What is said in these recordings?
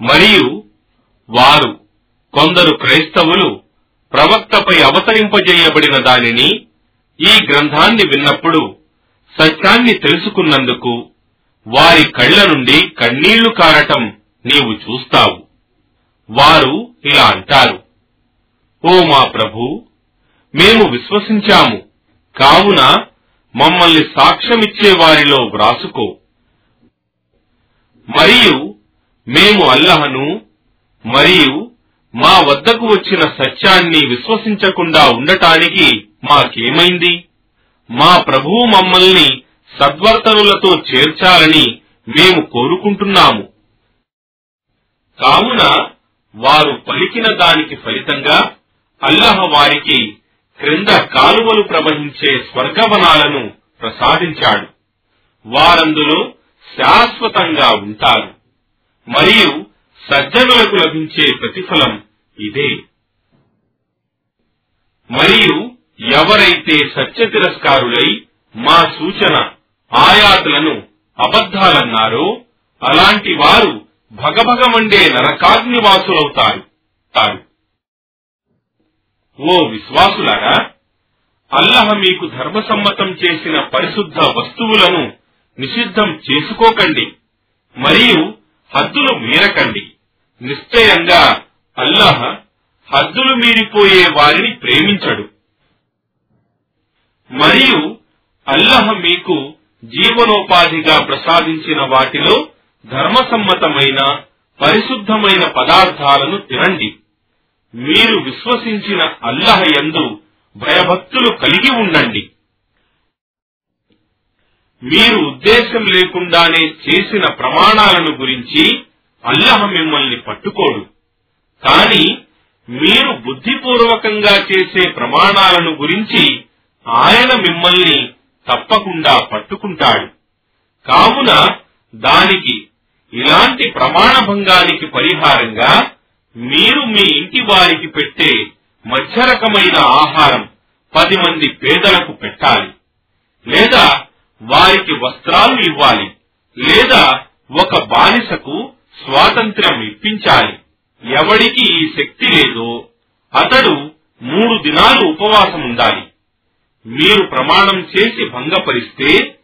మరియు వారు కొందరు క్రైస్తవులు ప్రవక్తపై అవతరింపజేయబడిన దానిని ఈ గ్రంథాన్ని విన్నప్పుడు సత్యాన్ని తెలుసుకున్నందుకు వారి కళ్ళ నుండి కన్నీళ్ళు కారటం నీవు చూస్తావు. వారు ఇలా అంటారు ఓ మా ప్రభు మేము విశ్వసించాము. కావున మమ్మల్ని సాక్ష్యమిచ్చే వారిలో వ్రాసుకో. మరియు మేము అల్లహను మరియు మా వద్దకు వచ్చిన సత్యాన్ని విశ్వసించకుండా ఉండటానికి మాకేమైంది? మా ప్రభువు మమ్మల్ని సద్వర్తనులతో చేర్చాలని మేము కోరుకుంటున్నాము. కావున వారు పలికిన దానికి ఫలితంగా అల్లహ వారికి క్రింద కాలువలు ప్రవహించే స్వర్గవనాలను ప్రసాదించాడు. వారందులో శాశ్వతంగా ఉంటారు. మరియు సజ్జనులకు లభించే ప్రతిఫలం ఇదే. మరియు ఎవరైతే సత్య తిరస్కారులై మా సూచన ఆయాతులను అబద్ధాలన్నారో అలాంటి వారు భగభగమండే నరకాగ్నివాసులవుతారు తారు. ఓ విశ్వాసులారా అల్లహ మీకు ధర్మసమ్మతం చేసిన పరిశుద్ధ వస్తువులను నిషిద్ధం చేసుకోకండి మరియు హద్దులు మీరకండి. నిశ్చయంగా అల్లాహ్ హద్దులు మీరిపోయే వారిని ప్రేమించడు. మరియు అల్లహ మీకు జీవనోపాధిగా ప్రసాదించిన వాటిలో ధర్మసమ్మతమైన పరిశుద్ధమైన పదార్థాలను తినండి. మీరు విశ్వసించిన అల్లహ యందు భయభక్తులు కలిగి ఉండండి. మీరు ఉద్దేశం లేకుండానే చేసిన ప్రమాణాలను గురించి అల్లహ మిమ్మల్ని పట్టుకోడు. కాని మీరు బుద్ధిపూర్వకంగా చేసే ప్రమాణాలను గురించి ఆయన మిమ్మల్ని తప్పకుండా పట్టుకుంటాడు. కావున దానికి ఇలాంటి ప్రమాణ భంగానికి పరిహారంగా మీరు మీ ఇంటి వారికి పెట్టే మధ్యరకమైన ఆహారం పది మంది పేదలకు పెట్టాలి. లేదా వారికి వస్త్రాలు ఇవ్వాలి లేదా ఒక బానిసకు స్వాతంత్ర్యం ఇప్పించాలి. ఎవడికి ఈ శక్తి లేదో అతడు మూడు దినాలు ఉపవాసం ఉండాలి. మీరు ప్రమాణం చేసి భంగపరిస్తే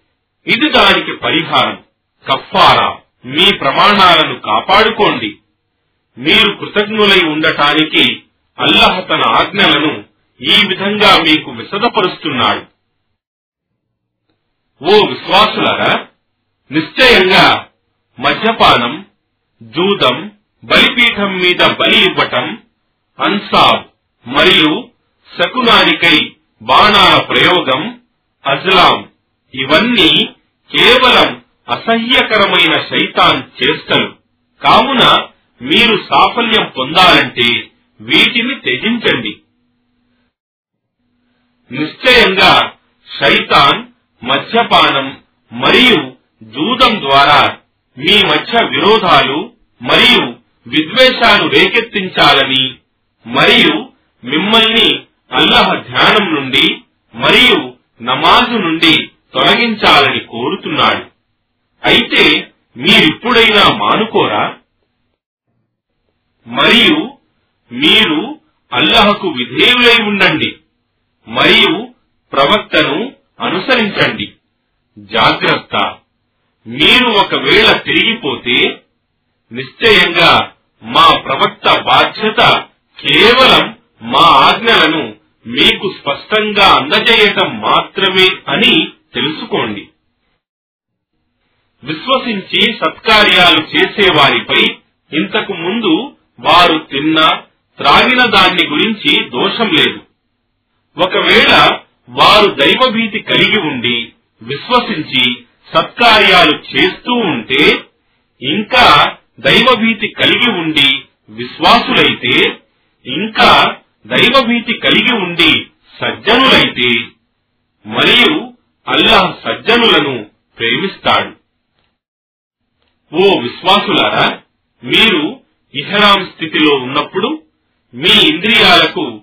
ఇది దానికి పరిహారం. కఫారా మీ ప్రమాణాలను కాపాడుకోండి. మీరు కృతజ్ఞులై ఉండటానికి అల్లహ తన ఆజ్ఞలను ఈ విధంగా మీకు విశదపరుస్తున్నాడు ఓ విశ్వాసులారా నిశ్చయంగా మద్యపానం జూదం బలిపీఠం మీద బలి ఇవ్వటం అన్సాబ్ మరియు శకునానికై బాణాల ప్రయోగం అజ్లాం ఇవన్నీ కేవలం అసహ్యకరమైన శైతాన్ చేష్టలు. కావున మీరు సాఫల్యం పొందాలంటే వీటిని త్యజించండి. నిశ్చయంగా శైతాన్ మద్యపానం మరియు జూదం ద్వారా మీ మధ్య విరోధాలు మరియు విద్వేషాలు రేకెత్తించాలని మరియు మిమ్మల్ని అల్లహ ధ్యానం నుండి మరియు నమాజు నుండి తొలగించాలని కోరుతున్నాడు. అయితే మీరిప్పుడైనా మానుకోరా? మరియు మీరు అల్లహకు విధేయులై ఉండండి. మరియు ప్రవక్తను అనుసరించండి. జాగ్రత్త. మీరు ఒకవేళ తిరిగిపోతే నిశ్చయంగా మా ప్రవక్త బాధ్యత కేవలం మా ఆజ్ఞలను మీకు స్పష్టంగా అందజేయటం మాత్రమే అని తెలుసుకోండి. విశ్వసించి సత్కార్యాలు చేసేవారిపై ఇంతకు ముందు వారు తిన్న త్రాగిన దాన్ని గురించి దోషం లేదు. ఒకవేళ వారు దైవభీతి కలిగి ఉండి విశ్వసించి సత్కార్యాలు చేస్తూ ఉంటే ఇంకా దైవభీతి కలిగి ఉండి విశ్వాసులైతే ఇంకా దైవభీతి కలిగి ఉండి సజ్జనులైతే మరియు అల్లాహ్ సజ్జనులను ప్రేమిస్తాడు. ఓ విశ్వాసులారా మీరు ఇహరాం స్థితిలో ఉన్నప్పుడు మీ ఇంద్రియాలకు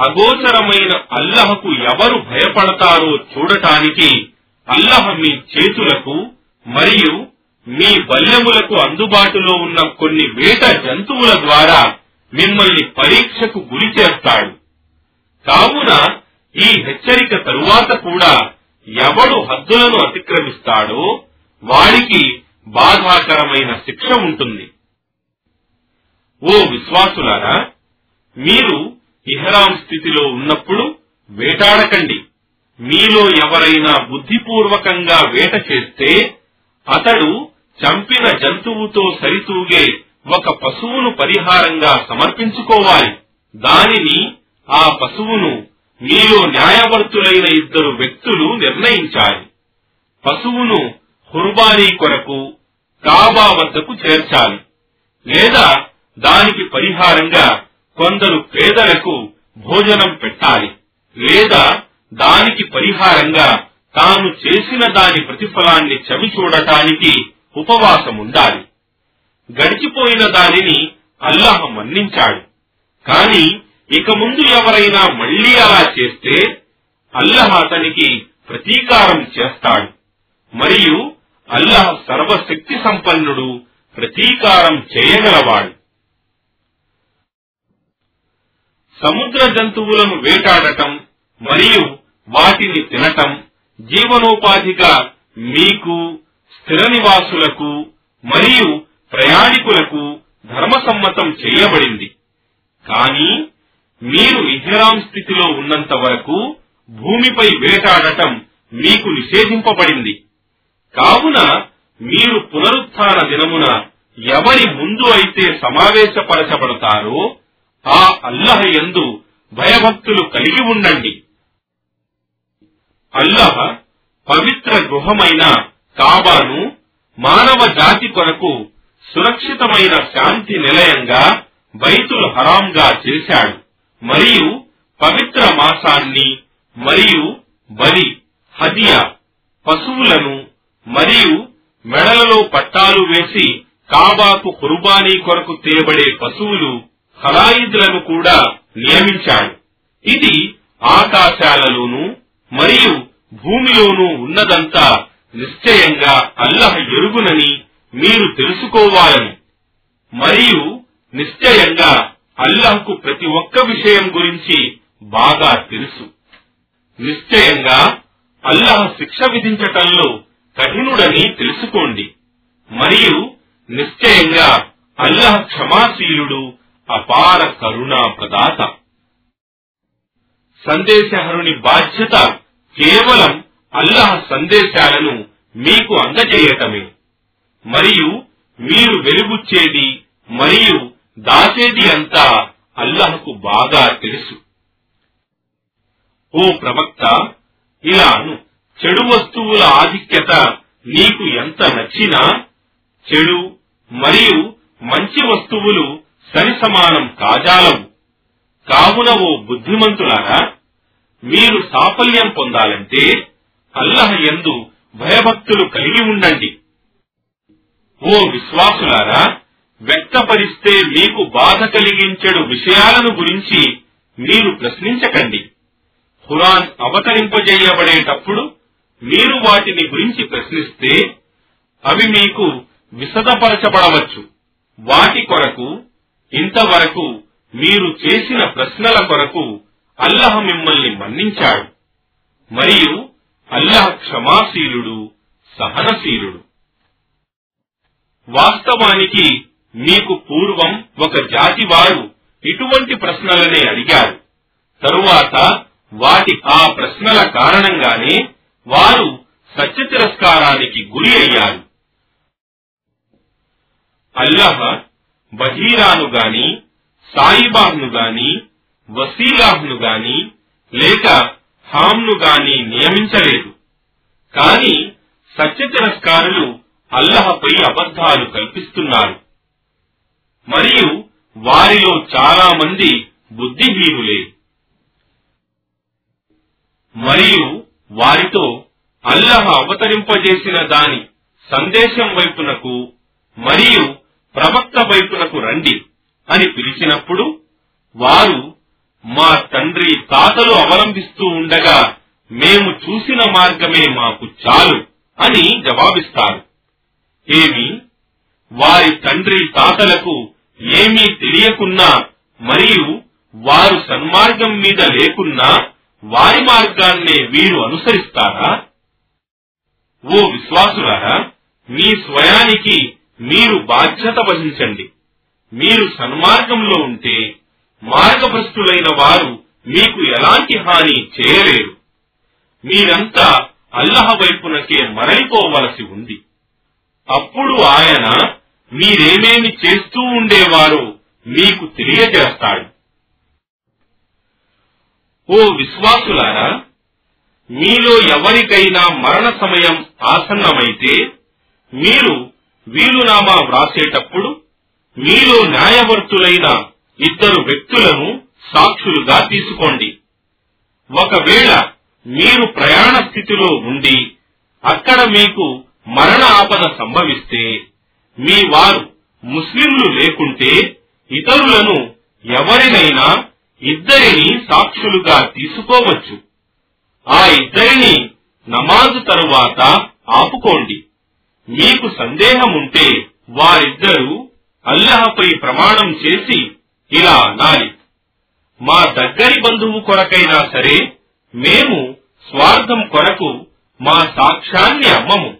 అగోచరమైన అల్లహకు ఎవరు భయపడతారో చూడటానికి అల్లహ మీ చేతులకు మరియు మీ బల్యములకు అందుబాటులో ఉన్న కొన్ని వేట జంతువుల ద్వారా మిమ్మల్ని పరీక్షకు గురి చేస్తాడు. కావున ఈ హెచ్చరిక తరువాత కూడా ఎవడు హద్దులను అతిక్రమిస్తాడో వాడికి బాధాకరమైన శిక్ష ఉంటుంది. ఓ విశ్వాసులారా మీరు ఇహరాం స్థితిలో ఉన్నప్పుడు వేటాడకండి. మీలో ఎవరైనా బుద్ధిపూర్వకంగా వేట చేస్తే అతడు చంపిన జంతువుతో సరితూగే ఒక పశువును పరిహారంగా సమర్పించుకోవాలి. దానిని ఆ పశువును మీలో న్యాయవర్తులైన ఇద్దరు వ్యక్తులు నిర్ణయించాలి. పశువును హుర్బానీ కొరకు కాబా వద్దకు చేర్చాలి. లేదా దానికి పరిహారంగా కొందరు పేదలకు భోజనం పెట్టాలి. లేదా దానికి పరిహారంగా తాను చేసిన దాని ప్రతిఫలాన్ని చవి చూడటానికి ఉపవాసం ఉండాలి గడిచిపోయిన దానిని అల్లాహ్ మన్నించాడు. కాని ఇక ముందు ఎవరైనా మళ్ళీ అలా చేస్తే అల్లహ అతనికి ప్రతీకారం చేస్తాడు. మరియు అల్లహ సర్వశక్తి సంపన్నుడు ప్రతీకారం చేయగలవాడు. సముద్ర జంతువులను వేటాడటం మరియు వాటిని తినటం జీవనోపాధిగా మీకు స్థిర నివాసులకు మరియు ప్రయాణికులకు ధర్మసమ్మతం చేయబడింది. కానీ మీరు ఇహరాం స్థితిలో ఉన్నంత వరకు భూమిపై వేటాడటం మీకు నిషేధింపబడింది. కావున మీరు పునరుత్న దినమున ఎవరి ముందు అయితే సమావేశపరచబడతారో ఆ అల్లహ ఎందు భయభక్తులు కలిగి ఉండండి. అల్లహ పవిత్ర గృహమైన కాబాను మానవ జాతి కొరకు సురక్షితమైన శాంతి నిలయంగా బైతుల్ హరాంగా చేశాడు. మరియు పవిత్ర మాసాన్ని మరియు బలి హదియా పశువులను మరియు మెడలలో పట్టాలు వేసి కాబాకు కుర్బానీ కొరకు తేబడే పశువులు ఖలాయిద్లను కూడా నియమించాడు. ఇది ఆకాశాలలోనూ మరియు భూమిలోనూ ఉన్నదంతా నిశ్చయంగా అల్లహ ఎరుగునని మీరు తెలుసుకోవాలని. మరియు నిశ్చయంగా అల్లహకు ప్రతి ఒక్క విషయం గురించి బాగా తెలుసు. నిశ్చయంగా అల్లహ శిక్ష విధించటంలో కఠినుడని తెలుసుకోండి. మరియు నిశ్చయంగా అల్లహ క్షమాశీలుడు అపార కరుణా ప్రదాత. సందేశహరుని బాధ్యత కేవలం అల్లహ సందేశాలను మీకు అందజేయటమే. మరియు మీరు వెలుగుచ్చేది మరియు దాచేది అంతా అల్లహకు బాగా తెలుసు. ఓ ప్రవక్త ఇలాను చెడు వస్తువుల ఆధిక్యత నీకు ఎంత నచ్చినా చెడు మరియు మంచి వస్తువులు సరిసమానం కాజాలవు కావున ఓ బుద్ధిమంతులారా మీరు సాఫల్యం పొందాలంటే అల్లహ ఎందు భయభక్తులు కలిగి ఉండండి. ఓ విశ్వాసులారా వ్యక్తపరిస్తే మీకు బాధ కలిగించడు విషయాలను గురించి మీరు ప్రశ్నించకండి. ఖురాన్ అవతరింపజేయబడేటప్పుడు మీరు వాటిని గురించి ప్రశ్నిస్తే అవి మీకు విశదపరచబడవచ్చు వాటి కొరకు ఇంతవరకు మీరు చేసిన ప్రశ్నల కొరకు అల్లహ మిమ్మల్ని మన్నించాడు. మరియు అల్లహ క్షమాశీలుడు సహనశీలుడు. వాస్తవానికి మీకు పూర్వం ఒక జాతి వారు ఇటువంటి ప్రశ్నలనే అడిగారు. తరువాత వాటి ఆ ప్రశ్నల కారణంగానే వారు సత్య తిరస్కారానికి గురి అయ్యారు. అల్లహ బహీరాను గాని సాయిబాహ్ను గాని వసీలాహ్ను గాని లేక హామ్ను గాని నియమించలేదు. కాని సత్య తిరస్కారులు అల్లహపై అబద్ధాలు కల్పిస్తున్నారు. మరియు వారిలో చాలా మంది బుద్ధిహీనులే. మరియు వారితో అల్లహ అవతరింపజేసిన దాని సందేశం వైపునకు మరియు ప్రవక్త వైపునకు రండి అని పిలిచినప్పుడు వారు మా తండ్రి తాతలు అవలంబిస్తూ ఉండగా మేము చూసిన మార్గమే మాకు చాలు అని జవాబిస్తారు. ఏమి? వారి తండ్రి తాతలకు ఏమీ తెలియకున్నా మరియు వారు సన్మార్గం మీద లేకున్నా వారి మార్గాన్నే వీరు అనుసరిస్తారా? ఓ విశ్వాసులారా మీ స్వయానికి మీరు బాధ్యత వహించండి. మీరు సన్మార్గంలో ఉంటే మార్గభ్రష్టులైన వారు మీకు ఎలాంటి హాని చేయలేరు. మీరంతా అల్లహ వైపునకే మరలిపోవలసి ఉంది. అప్పుడు ఆయన మీరేమేమి చేస్తూ ఉండేవారో మీకు తెలియజేస్తాడు. ఓ విశ్వాసులారా మీలో ఎవరికైనా మరణ సమయం ఆసన్నమైతే మీరు వీలునామా వ్రాసేటప్పుడు మీలో న్యాయవర్తులైన ఇద్దరు వ్యక్తులను సాక్షులుగా తీసుకోండి. ఒకవేళ మీరు ప్రయాణ స్థితిలో ఉండి అక్కడ మీకు మరణ ఆపద సంభవిస్తే మీ వారు ముస్లింలు లేకుంటే ఇతరులను ఎవరినైనా ఇద్దరిని సాక్షులుగా తీసుకోవచ్చు. ఆ ఇద్దరిని నమాజు తరువాత ఆపుకోండి. మీకు సందేహం ఉంటే వారిద్దరూ అల్లహపై ప్రమాణం చేసి ఇలా అనాలి. మా దగ్గరి బంధువు కొరకైనా సరే మేము స్వార్థం కొరకు మా సాక్ష్యాన్ని అమ్మము.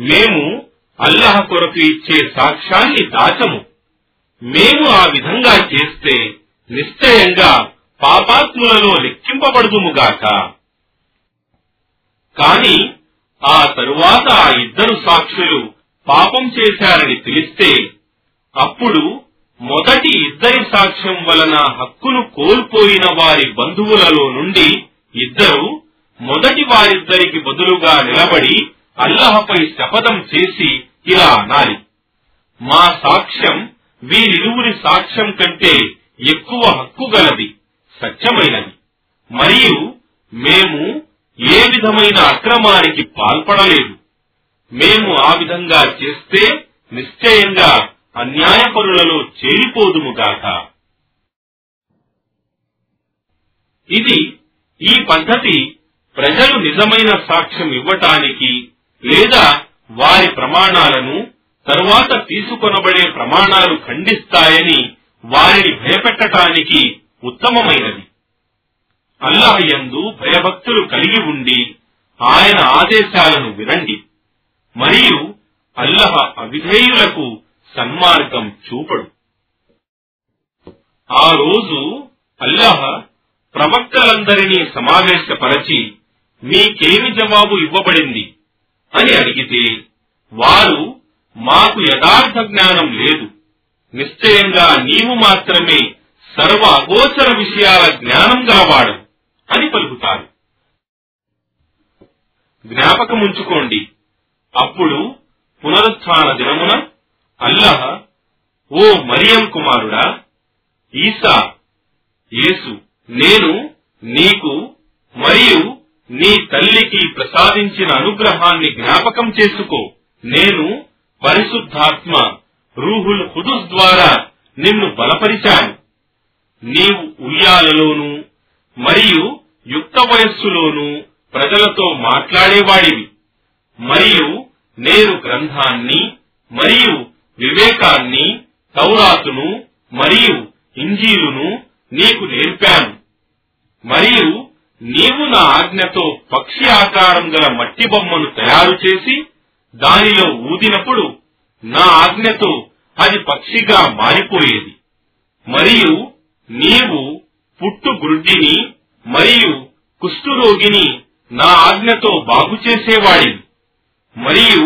మేము అల్లహ కొరకు ఇచ్చే సాక్ష్యాన్ని దాచము. మేము ఆ విధంగా చేస్తే నిశ్చయంగా పాపాత్ములలో లెక్కింపబడుదుముగాక కాని ఆ తరువాత ఆ ఇద్దరు సాక్షులు పాపం చేశారని తెలిస్తే అప్పుడు మొదటి ఇద్దరి సాక్ష్యం వలన హక్కును కోల్పోయిన వారి బంధువులలో నుండి ఇద్దరు మొదటి వారిద్దరికి బదులుగా నిలబడి అల్లహపై శపథం చేసి ఇలా అనాలి. మా సాక్ష్యం వీరిరువురి సాక్ష్యం కంటే ఎక్కువ హక్కు గలది సత్యమైనది. మరియు మేము ఏ విధమైన అక్రమానికి పాల్పడలేదు. మేము ఆ విధంగా చేస్తే నిశ్చయంగా అన్యాయపరులలో చేరిపోదుముగాక ఇది ఈ పద్ధతి ప్రజలు నిజమైన సాక్ష్యం ఇవ్వటానికి లేదా వారి ప్రమాణాలను తరువాత తీసుకొనబడే ప్రమాణాలు ఖండిస్తాయని వారిని భయపెట్టటానికి ఉత్తమమైనది. అల్లాహ్ యందు భయభక్తులు కలిగి ఉండి ఆయన ఆదేశాలను వినండి. మరియు అల్లహ అవిధేయులకు సన్మార్గం చూపడు. ఆ రోజు అల్లహ ప్రవక్తలందరినీ సమావేశపరచి మీకేమి జవాబు ఇవ్వబడింది? అని అడిగితే వారు మాకు యథార్థ జ్ఞానం లేదు. నిశ్చయంగా నీవు మాత్రమే సర్వ అగోచర విషయాల జ్ఞానం గలవాడు. అని పలుకుతారు జ్ఞాపకముంచుకోండి అప్పుడు పునరుత్న దినమున అల్లహ ఓ మరియం కుమారుడా ఈసా యేసు నేను నీకు మరియు నీ తల్లికి ప్రసాదించిన అనుగ్రహాన్ని జ్ఞాపకం చేసుకో. నేను పరిశుద్ధాత్మ రూహుల్ హుదుస్ ద్వారా నిన్ను బలపరిచాను. నీవు ఉయ్యాలలోను మరియు యుక్త వయస్సులోను ప్రజలతో మాట్లాడేవాడివి. మరియు నేను గ్రంథాన్ని మరియు వివేకాన్ని తౌరాతును మరియు ఇంజీలును నీకు నేర్పాను. మరియు నీవు నా ఆజ్ఞతో పక్షి ఆకారం గల మట్టి బొమ్మను తయారు చేసి దానిలో ఊదినప్పుడు నా ఆజ్ఞతో అది పక్షిగా మారిపోయేది. మరియు నీవు పుట్టు గుడ్డిని మరియు కుష్ఠురోగిని నా ఆజ్ఞతో బాగు చేసేవాడివి మరియు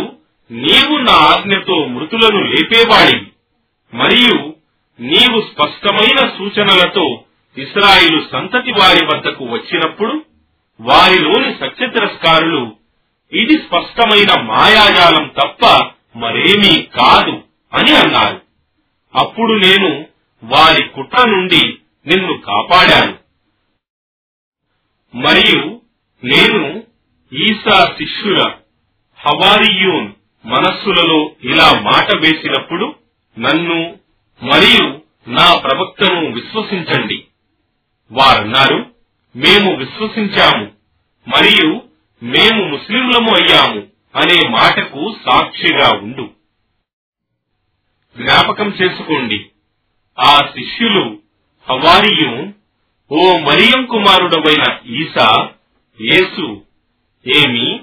నీవు నా ఆజ్ఞతో మృతులను లేపేవాడివి మరియు నీవు స్పష్టమైన సూచనలతో ఇస్రాయిలు సంతతి వారి వద్దకు వచ్చినప్పుడు వారిలోని సత్య తిరస్కారులు ఇది స్పష్టమైన మాయాజాలం తప్ప మరేమీ కాదు అని అన్నారు. అప్పుడు నేను వారి కుట్ర నుండి నిన్ను కాపాడాను. మరియు నేను ఈసా శిష్యుల హవారియూన్ మనస్సులలో ఇలా మాట వేసినప్పుడు నన్ను మరియు నా ప్రవక్తను విశ్వసించండి. వారన్నారు మేము విశ్వసించాము మరియు మేము ముస్లింలము అయ్యాము అనే మాటకు సాక్షిగా ఉండు. జ్ఞాపకం చేసుకోండి. ఆ శిష్యులు హవారియు ఓ మరియం కుమారుడవైన ఈసా యేసు ఏమి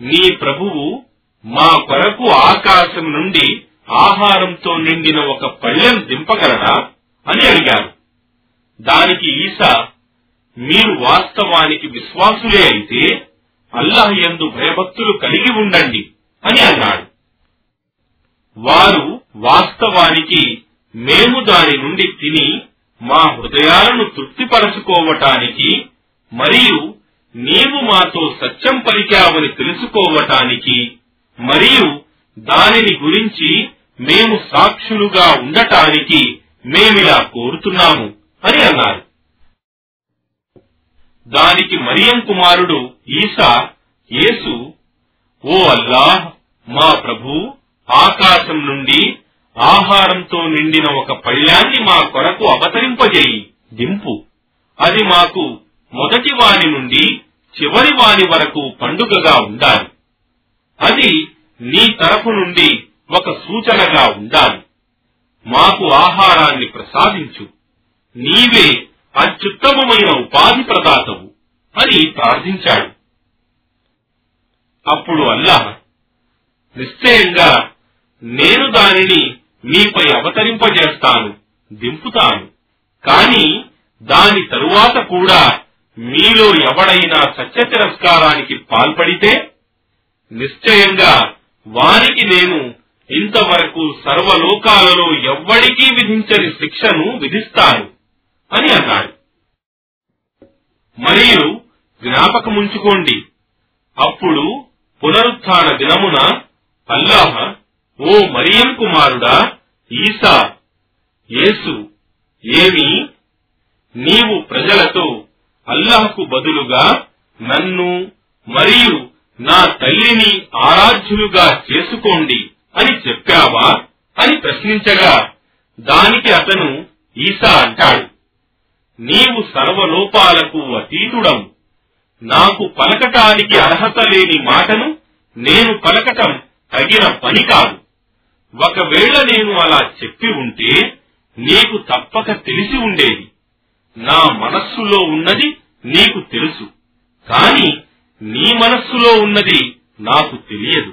నీ ప్రభువు మా కొరకు ఆకాశం నుండి ఆహారంతో నిండిన ఒక పళ్ళెం దింపగలరా అని అడిగారు. దానికి ఈసా మీరు వాస్తవానికి విశ్వాసులే అయితే అల్లాహ్ యందు భయభక్తులు కలిగి ఉండండి అని అన్నాడు. వారు వాస్తవానికి మేము దాని నుండి తిని మా హృదయాలను తృప్తిపరచుకోవటానికి మరియు నీవు మాతో సత్యం పలికావని తెలుసుకోవటానికి మరియు దానిని గురించి మేము సాక్షులుగా ఉండటానికి మేమిలా కోరుతున్నాము అని అన్నారు. దానికి మరియం కుమారుడు ఈసా యేసు ఓ అల్లాహ్ మా ప్రభు ఆకాశం నుండి ఆహారంతో నిండిన ఒక పళ్ళ్యాన్ని మా కొరకు అవతరింపజేయి. దింపు. అది మాకు మొదటి వాణి నుండి చివరి వాని వరకు పండుగగా ఉండాలి. అది నీ తరపు నుండి ఒక సూచనగా ఉండాలి. మాకు ఆహారాన్ని ప్రసాదించు. నీవే అత్యుత్తమమైన ఉపాధి ప్రదాతవు అని ప్రార్థించాడు. అప్పుడు అల్లాహ్ నిశ్చయంగా నేను దానిని మీపై అవతరింపజేస్తాను దింపుతాను. కాని దాని తరువాత కూడా మీలో ఎవడైనా సత్య తిరస్కారానికి పాల్పడితే నిశ్చయంగా వారికి నేను ఇంతవరకు సర్వలోకాలలో ఎవ్వడికీ విధించని శిక్షను విధిస్తాను అని అన్నాడు. మరియు జ్ఞాపకముంచుకోండి అప్పుడు పునరుత్థాన దినమున అల్లాహ్ ఓ మరియం కుమారుడా ఈసా యేసు ఏమి నీవు ప్రజలతో అల్లాహకు బదులుగా నన్ను మరియు నా తల్లిని ఆరాధ్యులుగా చేసుకోండి అని చెప్పావా అని ప్రశ్నించగా దానికి అతను ఈసా అంటాడు నీవు సర్వలోపాలకు అతీతుడవు నాకు పలకటానికి అర్హత లేని మాటను నేను పలకటం తగిన పని కాదు. ఒకవేళ నేను అలా చెప్పి ఉంటే నీకు తప్పక తెలిసి ఉండేది. నా మనస్సులో ఉన్నది నీకు తెలుసు. కాని నీ మనస్సులో ఉన్నది నాకు తెలియదు.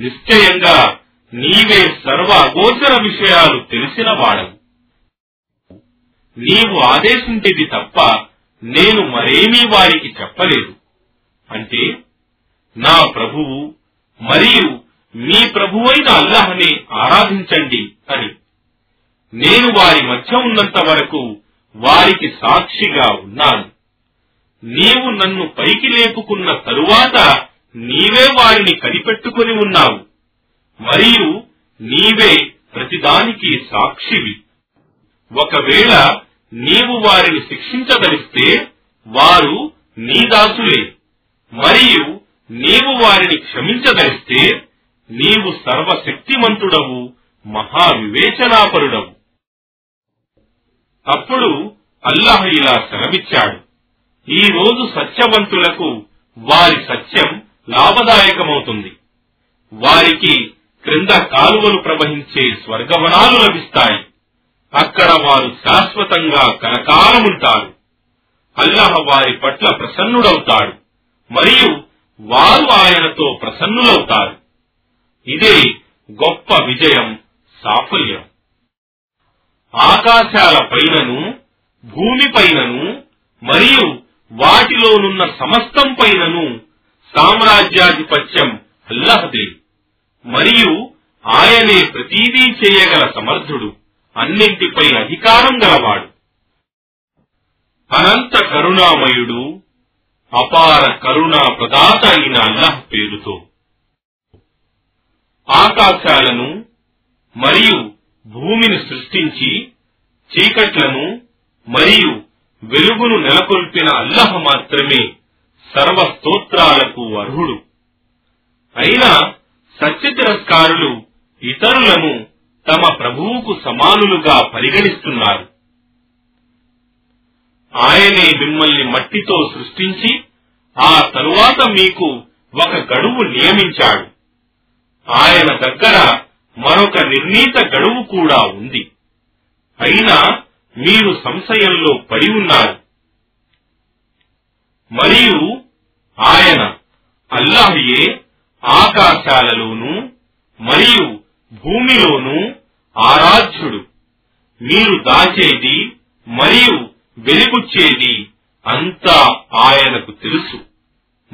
నిశ్చయంగా నీవే సర్వ అగోచర విషయాలు తెలిసిన వాడవు. నీవు ఆదేశించేది తప్ప నేను మరేమీ వారికి చెప్పలేదు. అంటే నా ప్రభువు మరియు మీ ప్రభువైన అల్లాహ్ని ఆరాధించండి అని. నేను వారి మధ్య ఉన్నంత వరకు వారికి సాక్షిగా ఉన్నాను. నీవు నన్ను పైకి లేపుకున్న తరువాత నీవే వారిని కనిపెట్టుకుని ఉన్నావు. మరియు నీవే ప్రతిదానికి సాక్షివి. ఒకవేళ నీవు వారిని శిక్షించదలిస్తే వారు నీ దాసులే. మరియు నీవు వారిని క్షమించదలిస్తే నీవు సర్వశక్తిమంతుడవు మహావివేచనాపరుడవు. అప్పుడు అల్లాహ్ ఇలా సెలవిచ్చాడు. ఈ రోజు సత్యవంతులకు వారి సత్యం లాభదాయకమవుతుంది. వారికి క్రింద కాలువలు ప్రవహించే స్వర్గవనాలు లభిస్తాయి. అక్కడ వారు శాశ్వతంగా కలకాలముంటారు అల్లాహ్ వారి పట్ల ప్రసన్నుడవుతాడు. మరియు వారు ఆయనతో ప్రసన్నులవుతారు. ఇదే గొప్ప విజయం సాఫల్యం. ఆకాశాల పైనను భూమి పైనను మరియు వాటిలోనున్న సమస్తం పైనను సామ్రాజ్యాధిపత్యం అల్లహదే. మరియు ఆయనే ప్రతీదీ చేయగల సమర్థుడు అన్నింటిపై అధికారం గలవాడు. అనంత కరుణామయుడు అపార కరుణా ప్రదాత అయిన అల్లహ్ పేరుతో. ఆకాశాలను మరియు భూమిని సృష్టించి చీకట్లను మరియు వెలుగును నెలకొల్పిన అల్లహ మాత్రమే సర్వ స్తోత్రాలకు అర్హుడు. అయినా సత్య తిరస్కారులు ఇతరులను తమ ప్రభువుకు సమానులుగా పరిగణిస్తున్నారు. ఆయనే మిమ్మల్ని మట్టితో సృష్టించి ఆ తరువాత మీకు ఒక గడువు నియమించాడు. ఆయన దగ్గర మరొక నిర్ణీత గడువు కూడా ఉంది. అయినా మీరు సంశయంలో పడి ఉన్నారు. మరియు ఆయన అల్లాహయే ఆకాశాలలోనూ మరియు భూమిలోనూ ఆరాధ్యుడు. మీరు దాచేది మరియు వెలుగుచ్చేది అంతా ఆయనకు తెలుసు.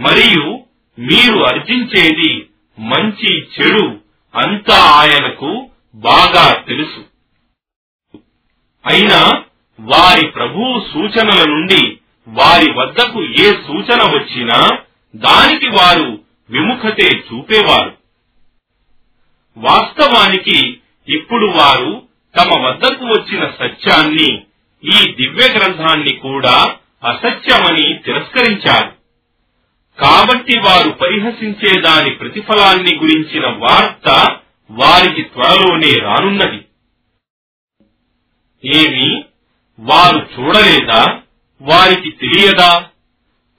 మరియు మీరు అర్జించేది మంచి చెడు అంతా ఆయనకు బాగా తెలుసు. అయినా వారి ప్రభువు సూచనల నుండి వారి వద్దకు ఏ సూచన వచ్చినా దానికి వారు విముఖతే చూపేవారు. వాస్తవానికి ఇప్పుడు వారు తమ వద్దకు వచ్చిన సత్యాన్ని ఈ దివ్య గ్రంథాన్ని కూడా అసత్యమని తిరస్కరించారు. కాబట్టి వారు పరిహసించే దాని ప్రతిఫలాన్ని గురించిన వార్త వారికి త్వరలోనే రానున్నది. ఏమి వారు చూడలేదా? వారికి తెలియదా?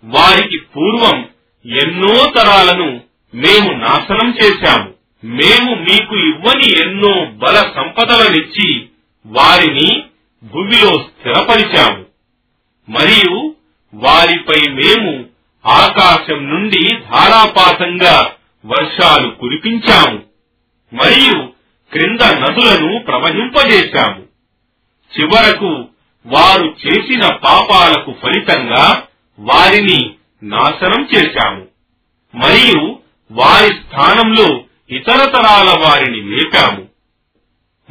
వారికి పూర్వం ఎన్నో తరాలను మేము నాశనం చేశాము. మేము మీకు ఇవ్వని ఎన్నో బల సంపదలనిచ్చి వారిని భూమిలో స్థిరపరిచాము. మరియు వారిపై మేము ఆకాశం నుండి ధారాపాతంగా వర్షాలు కురిపించాము మరియు క్రింద నదులను ప్రవహింపజేశాము. చివరకు వారు చేసిన పాపాలకు ఫలితంగా వారిని నాశనం చేశాము. మరియు వారి స్థానంలో ఇతర తరాల వారిని లేపాము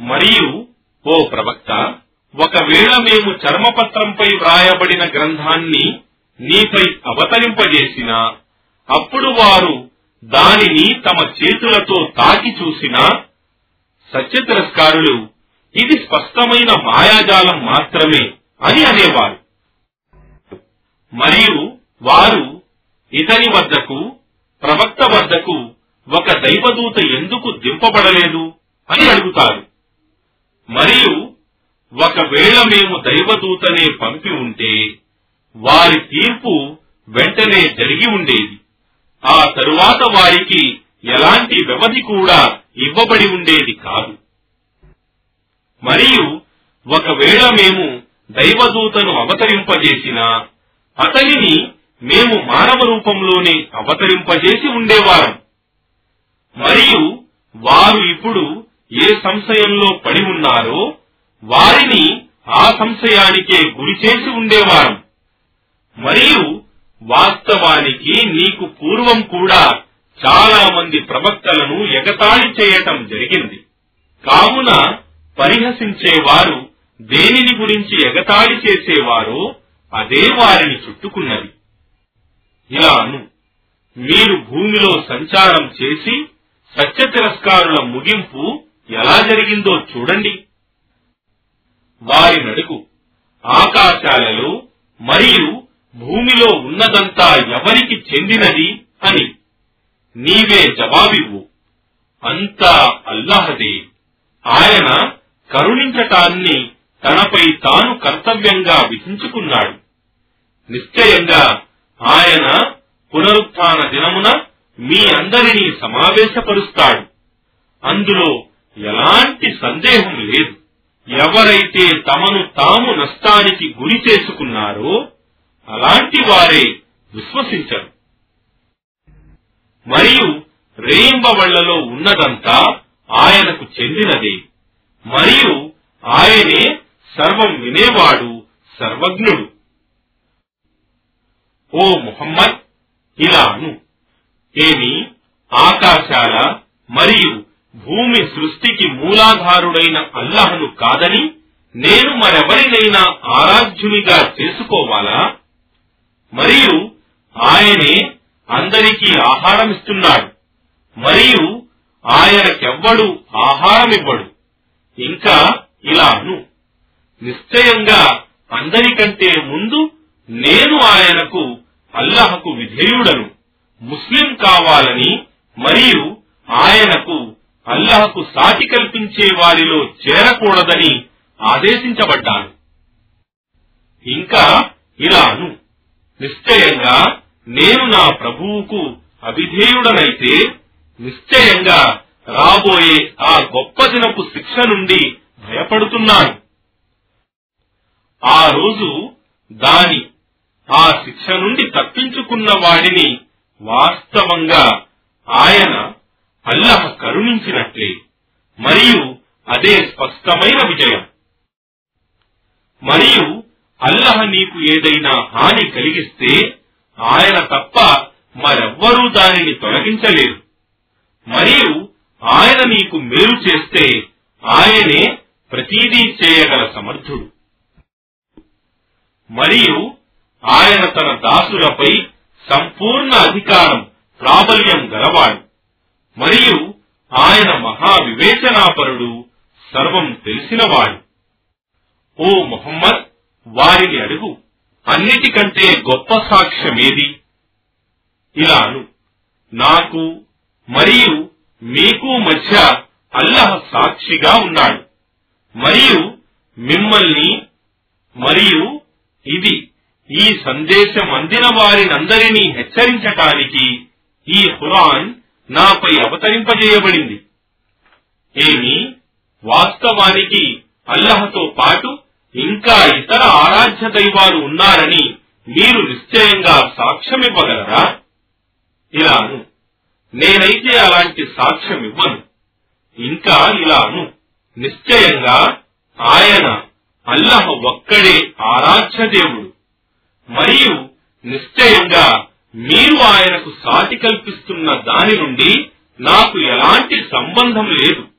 మరియు ఓ ప్రవక్త ఒకవేళ మేము చర్మపత్రంపై వ్రాయబడిన గ్రంథాన్ని నీపై అవతరింపజేసినా అప్పుడు వారు దానిని తమ చేతులతో తాకి చూసిన సత్య తిరస్కారులు ఇది స్పష్టమైన మాయాజాలం మాత్రమే అని అనేవారు. మరియు వారు ఇతని వద్దకు ప్రవక్త వద్దకు ఒక దైవదూత ఎందుకు దింపబడలేదు అని అడుగుతారు. మరియు ఒకవేళ మేము దైవదూతనే పంపి ఉంటే వారి తీర్పు వెంటనే జరిగి ఉండేది. ఆ తరువాత వారికి ఎలాంటి వ్యవధి కూడా ఇవ్వబడి ఉండేది కాదు. మరియు ఒకవేళ మేము దైవదూతను అవతరింపజేసినా అతనిని మేము మానవ రూపంలోనే అవతరింపజేసి ఉండేవారం. మరియు వారు ఇప్పుడు ఏ సంశయంలో పడి ఉన్నారో వారిని ఆ సంశయానికే గురి చేసి ఉండేవారం. మరియు వాస్తవానికి నీకు పూర్వం కూడా చాలా మంది ప్రవక్తలను ఎగతాళి చేయటం జరిగింది. కావున పరిహసించేవారు దేనిని గురించి ఎగతాళి చేసేవారో అదే వారిని చుట్టుకున్నది. ఇలాను మీరు భూమిలో సంచారం చేసి సత్య తిరస్కారుల ముగింపు ఎలా జరిగిందో చూడండి. వారి నడుగు ఆకాశాలలో మరియు భూమిలో ఉన్నదంతా ఎవరికి చెందినది అని నీవే జవాబివ్వు. అంతా అల్లాహదే. ఆయన కరుణించటాన్ని తనపై తాను కర్తవ్యంగా విధించుకున్నాడు. నిశ్చయంగా ఆయన పునరుత్న దినమున మీ అందరినీ సమావేశపరుస్తాడు. అందులో ఎలాంటి సందేహం లేదు. ఎవరైతే తమను తాము నష్టానికి గురి చేసుకున్నారో అలాంటి వారే విశ్వసించరు. మరియు రేయింబవళ్ళలో ఉన్నదంతా ఆయనకు చెందినదే. మరియు ఆయనే సర్వం వినేవాడు సర్వజ్ఞుడు. ఓ ముహమ్మద్ ఇలాను ఏమి ఆకాశాల మరియు భూమి సృష్టికి మూలాధారుడైన అల్లహను కాదని నేను మరెవరినైనా ఆరాధ్యునిగా చేసుకోవాలా? మరియు ఆయనే అందరికీ ఆహారం ఇస్తున్నాడు మరియు ఆయనకెవ్వడు ఆహారమివ్వడు. ఇంకా ఇలా అను నిశ్చయంగా అందరికంటే ముందు నేను ఆయనకు అల్లహకు విధేయుడను. ముస్లిం కావాలని మరియు ఆయనకు అల్లహకు సాటి కల్పించే వారిలో చేరకూడదని ఆదేశించబడ్డాను. ఇంకా ఇలా అను నిశ్చయంగా నేను నా ప్రభువుకు అవిధేయుడనైతే నిశ్చయంగా రాబోయే ఆ గొప్ప దినపు శిక్ష నుండి భయపడుతున్నాను. ఆ రోజు దాని ఆ శిక్ష నుండి తప్పించుకున్న వాడిని వాస్తవంగా ఆయన అల్లహ కరుణించినట్లే. మరియు అదే స్పష్టమైన విజయం. మరియు అల్లహ నీకు ఏదైనా హాని కలిగిస్తే ఆయన తప్ప మరెవ్వరూ దానిని తొలగించలేరు. మరియు ఆయన నీకు మేలు చేస్తే ఆయనే ప్రతీదీ చేయగల సమర్థుడు. మరియు ఆయన తన దాసులపై సంపూర్ణ అధికారం ప్రాబల్యం గలవాడు. మరియు ఆయన మహా వివేచనాపరుడు సర్వం తెలిసినవాడు. ఓ మొహమ్మద్! వారిని అడుగు. అన్నిటికంటే గొప్ప సాక్ష్యమేది? ఇలాను. నాకు మరియు మీకు మధ్య అల్లహ సాక్షిగా ఉన్నాడు. మరియు మిమ్మల్ని మరియు ఇది ఈ సందేశం అందిన వారినందరినీ హెచ్చరించటానికి ఈ హురాన్ నాపై అవతరింపజేయబడింది. ఏమి? వాస్తవానికి అల్లహతో పాటు ఇంకా ఇతర ఆరాధ్య దైవాలు ఉన్నారని మీరు నిశ్చయంగా సాక్ష్యమివ్వగలరా? ఇలాను. నేనైతే అలాంటి సాక్ష్యం ఇవ్వను ఇంకా ఇలాను. నిశ్చయంగా ఆయన అల్లహ ఒక్కడే ఆరాధ్య దేవుడు. మరియు నిశ్చయంగా మీరు ఆయనకు సాటి కల్పిస్తున్న దాని నుండి నాకు ఎలాంటి సంబంధం లేదు.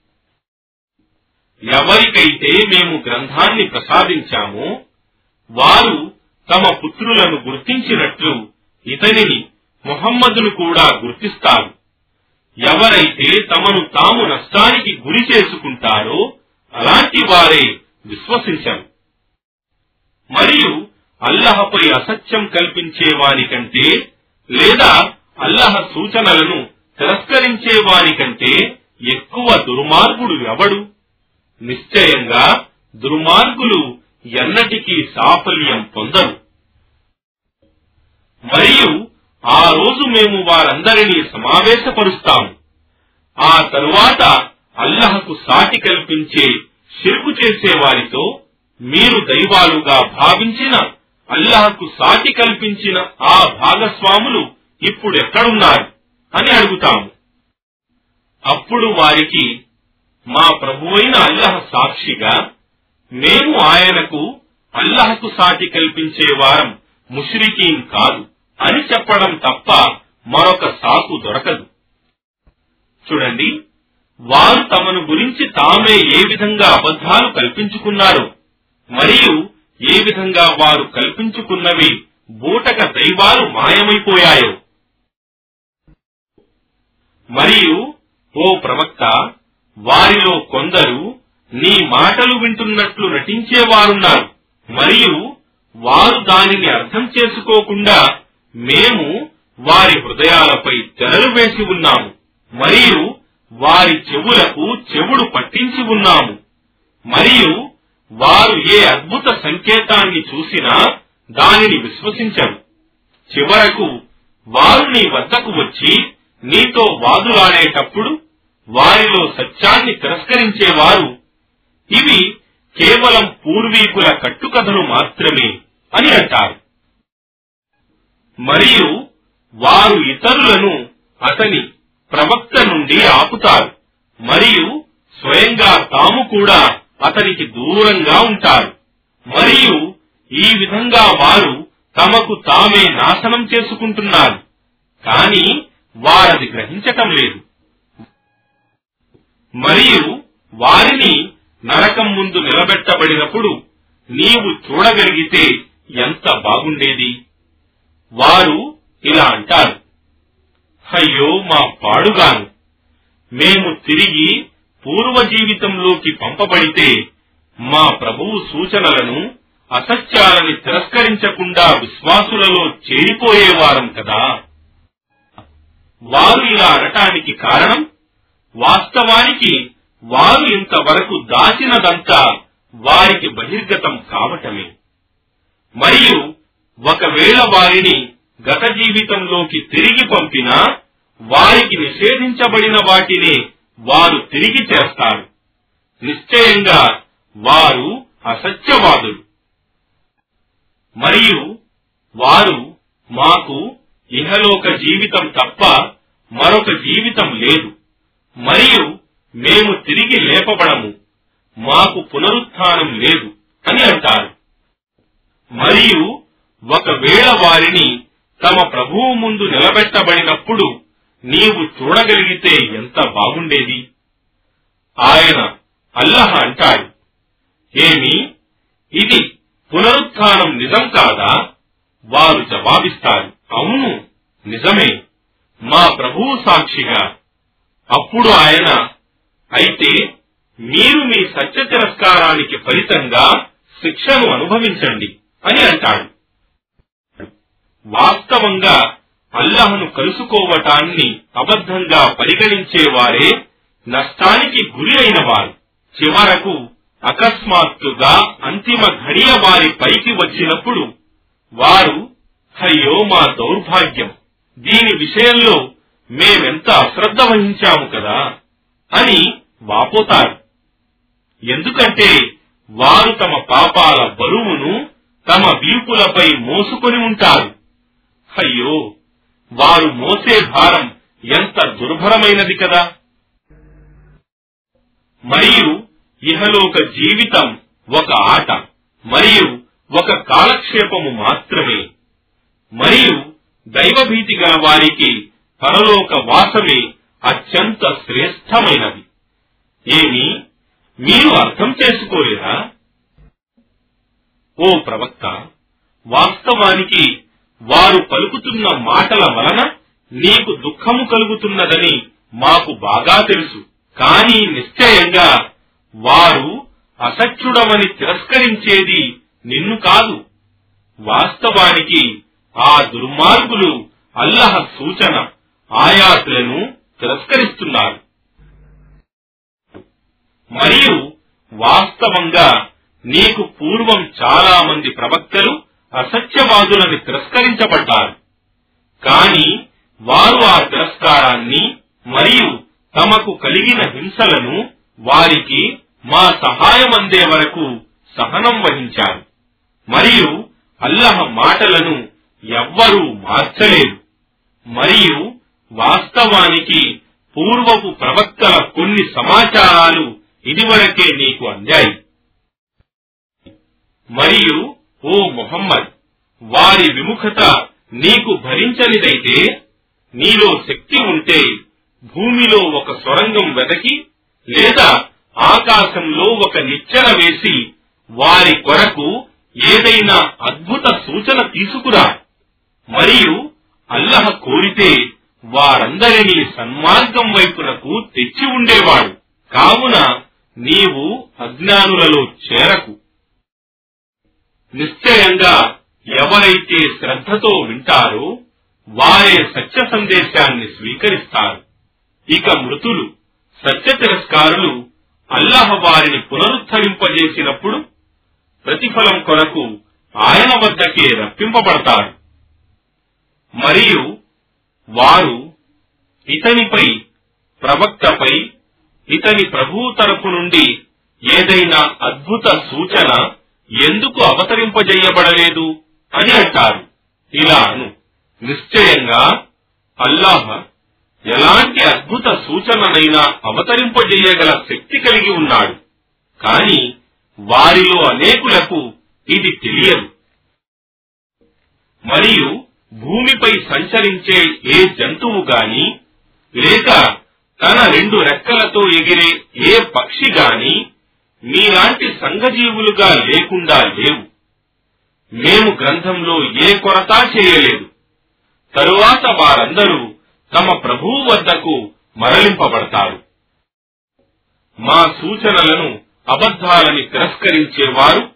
ఎవరికైతే మేము గ్రంథాన్ని ప్రసాదించామో వారు తమ పుత్రులను గుర్తించినట్లు ఇతనిని మొహమ్మదును కూడా గుర్తిస్తారు. ఎవరైతే తమను తాము నష్టానికి గురి చేసుకుంటారో అలాంటి వారే విశ్వసించరు. మరియు అల్లహపై అసత్యం కల్పించే వారి కంటే లేదా అల్లహ సూచనలను తిరస్కరించే వారి కంటే ఎక్కువ దుర్మార్గుడు ఎవడు? నిశ్చయంగా దుర్మార్గులు ఎన్నటికీ సాఫల్యం పొందరు. మరియు ఆ రోజు మేము వారందరినీ సమావేశపరుస్తాము. ఆ తరువాత అల్లహకు సాటి కల్పించే షిర్కు చేసే వారితో మీరు దైవాలుగా భావించిన అల్లహకు సాటి కల్పించిన ఆ భాగస్వాములు ఇప్పుడెక్కడున్నారు అని అడుగుతాము. అప్పుడు వారికి మా ప్రభువైన అల్లహ సాక్షిగా మేము ఆయనకు అల్లహకు సాటి కల్పించే వారం ముష్రికీన్ కాదు అని చెప్పడం తప్ప మరొక సాకు దొరకదు. చూడండి వారు తమను గురించి తామే ఏ విధంగా అబద్ధాలు కల్పించుకున్నారు మరియు ఏ విధంగా వారు కల్పించుకున్నవి బూటక దైవాలు మాయమైపోయాయో. మరియు ఓ ప్రవక్త వారిలో కొందరు నీ మాటలు వింటున్నట్లు నటించేవారున్నారు. మరియు వారు దానిని అర్థం చేసుకోకుండా మేము వారి హృదయాలపై తెరలు వేసి ఉన్నాము. మరియు వారి చెవులకు చెవుడు పట్టించి ఉన్నాము. మరియు వారు ఏ అద్భుత సంకేతాన్ని చూసినా దానిని విశ్వసించరు. చివరకు వారు నీ వద్దకు వచ్చి నీతో వాదులాడేటప్పుడు వారిలో సత్యాన్ని తిరస్కరించేవారు. ఇవి కేవలం పూర్వీకుల కట్టుకథలు మాత్రమే అని అంటారు. మరియు వారు ఇతరులను అతని ప్రవక్త నుండి ఆపుతారు. మరియు స్వయంగా తాము కూడా అతనికి దూరంగా ఉంటారు. మరియు ఈ విధంగా వారు తమకు తామే నాశనం చేసుకుంటున్నారు. కానీ వారది గ్రహించటం లేదు. మరియు వారిని నరకం ముందు నిలబెట్టబడినప్పుడు నీవు చూడగలిగితే ఎంత బాగుండేది? వారు ఇలా అంటారు అయ్యో మా పాడుగాను. మేము తిరిగి పూర్వ జీవితంలోకి పంపబడితే మా ప్రభువు సూచనలను అసత్యాలని తిరస్కరించకుండా విశ్వాసులలో చేరిపోయేవారం కదా. వారు ఇలా అనటానికి కారణం వాస్తవానికి వారు ఇంతవరకు దాచినదంతా వారికి బహిర్గతం కావటమే. మరియు ఒకవేళ వారిని గత జీవితంలోకి తిరిగి పంపినా వారికి నిషేధించబడిన వాటిని వారు తిరిగి చేస్తారు. నిశ్చయంగా వారు అసత్యవాదులు. మరియు వారు మాకు ఇహలోక జీవితం తప్ప మరొక జీవితం లేదు. మరియు మేము తిరిగి లేపబడము. మాకు పునరుత్థానం లేదు అని అంటారు. మరియు ఒకవేళ వారిని తమ ప్రభువు ముందు నిలబెట్టబడినప్పుడు నీవు చూడగలిగితే ఎంత బాగుండేది? ఆయన అల్లహ అంటాడు. ఏమి? ఇది పునరుత్థానం నిజం కాదా? వారు జవాబిస్తారు. అవును నిజమే. మా ప్రభువు సాక్షిగా అప్పుడు ఆయన అయితే మీరు మీ సత్య తిరస్కారానికి ఫలితంగా శిక్షను అనుభవించండి అని అంటాడు. వాస్తవంగా అల్లహను కలుసుకోవటాన్ని అబద్ధంగా పరిగణించేవారే నష్టానికి గురి అయిన వారు. చివరకు అకస్మాత్తుగా అంతిమ ఘడియ వారి పైకి వచ్చినప్పుడు వారు అయ్యో మా దౌర్భాగ్యం. దీని విషయంలో మేమెంత అశ్రద్ధ వహించాము కదా అని వాపోతారు. ఎందుకంటే వారు తమ పాపాల బరువును తమ వీపులపై మోసుకొని ఉంటారు. అయ్యో వారు మోసే భారం ఎంత దుర్భరమైనది కదా! మరియు ఇహలోక జీవితం ఒక ఆట మరియు ఒక కాలక్షేపము మాత్రమే. మరియు దైవభీతి గల వారికి పరలోక వాసమే అత్యంత శ్రేష్టమైనది. ఏమి? మీరు అర్థం చేసుకోలేరా ఓ ప్రవక్త వాస్తవానికి వారు పలుకుతున్న మాటల వలన నీకు దుఃఖము కలుగుతున్నదని మాకు బాగా తెలుసు. కానీ నిశ్చయంగా వారు అసత్యుడమని తిరస్కరించేది నిన్ను కాదు. వాస్తవానికి ఆ దుర్మార్గులు అల్లహ సూచన. ఆయాతులను తిరస్కరిస్తున్నారు. మరియు వాస్తవంగా నీకు పూర్వం చాలా మంది ప్రవక్తలు అసత్యవాదులను తిరస్కరించబడ్డారు. కాని వారు ఆ తిరస్కారాన్ని మరియు తమకు కలిగిన హింసలను వారికి మా సహాయం అందే వరకు సహనం వహించారు. మరియు అల్లహ మాటలను ఎవ్వరూ మార్చలేరు మరియు వాస్తవానికి పూర్వపు ప్రవక్తల కొన్ని సమాచారాలు ఇదివరకే నీకు అందాయి. మరియు ఓ మొహమ్మద్ వారి విముఖత నీకు భరించనిదైతే నీలో శక్తి ఉంటే భూమిలో ఒక సొరంగం వెతకి లేదా ఆకాశంలో ఒక నిచ్చెన వేసి వారి కొరకు ఏదైనా అద్భుత సూచన తీసుకురా. మరియు అల్లహ కోరితే వారందరినీ సన్మార్గం వైపునకు తెచ్చి ఉండేవాడు. కావున నీవు అజ్ఞానులలో చేరకు. నిశ్చయంగా ఎవరైతే శ్రద్ధతో వింటారో వారే సత్య సందేశాన్ని స్వీకరిస్తారు. ఇక మృతులు సత్య తిరస్కారులు అల్లహ వారిని పునరుద్ధరింపజేసినప్పుడు ప్రతిఫలం కొరకు ఆయన వద్దకే రప్పింపబడతారు. మరియు వారు ఇతనిపై ప్రవక్తపై ఇతని ప్రభువు తరపు నుండి ఏదైనా అద్భుత సూచన ఎందుకు అవతరింపజేయబడలేదు అని అంటారు. ఇలా నిశ్చయంగా అల్లాహ ఎలాంటి అద్భుత సూచననైనా అవతరింపజేయగల శక్తి కలిగి ఉన్నాడు. కాని వారిలో అనేకులకు ఇది తెలియదు. మరియు భూమిపై సంచరించే ఏ జంతువు గాని లేక తన రెండు రెక్కలతో ఎగిరే ఏ పక్షి గాని మీలాంటి సంఘజీవులుగా లేకుండా లేవు. మేము గ్రంథంలో ఏ కొరత చేయలేదు. తరువాత వారందరూ తమ ప్రభువు వద్దకు మరలింపబడతారు. మా సూచనలను అబద్ధాలని తిరస్కరించేవారు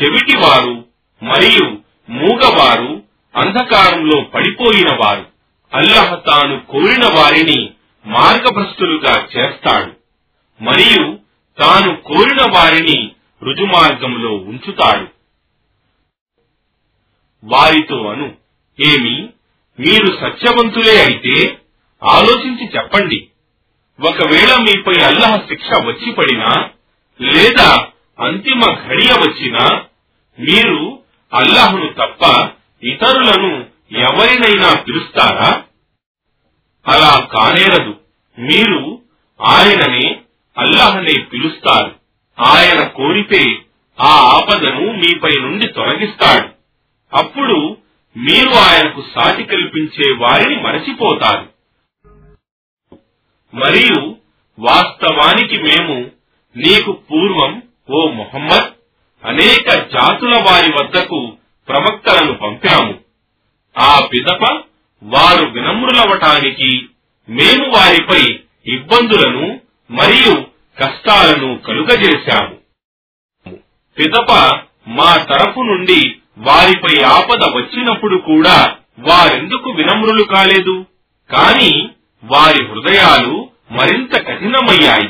చెవిటివారు మరియు మూగవారు అంధకారంలో పడిపోయిన వారు. అల్లహ తాను కోరిన వారిని మార్గభ్రష్టులుగా చేస్తాడు. మరియు తాను కోరిన వారిని రుజుమార్గంలో ఉంచుతాడు. వారితో అను ఏమి? మీరు సత్యవంతులే అయితే ఆలోచించి చెప్పండి. ఒకవేళ మీపై అల్లహ శిక్ష వచ్చి పడినా లేదా అంతిమ ఘడియ వచ్చినా మీరు అల్లాహ్ను తప్ప ఇతరులను ఎవరినైనా పిలుస్తారా? అలా కానేరదు. మీరు ఆయననే అల్లాహనే పిలుస్తారు. ఆయన కోరితే ఆ ఆపదను మీపై నుండి తొలగిస్తాడు. అప్పుడు మీరు ఆయనకు సాటి కల్పించే వారిని మరచిపోతారు. మరియు వాస్తవానికి మేము నీకు పూర్వం ఓ మొహమ్మద్ అనేక జాతుల వారి వద్దకు ప్రవక్తలను పంపాము ఆ పిదప వారు వినమ్రులవటానికి మేము వారిపై ఇబ్బందులను మరియు కష్టాలను కలుగజేశాము. పిదప మా తరపు నుండి వారిపై ఆపద వచ్చినప్పుడు కూడా వారెందుకు వినమ్రులు కాలేదు? కాని వారి హృదయాలు మరింత కఠినమయ్యాయి.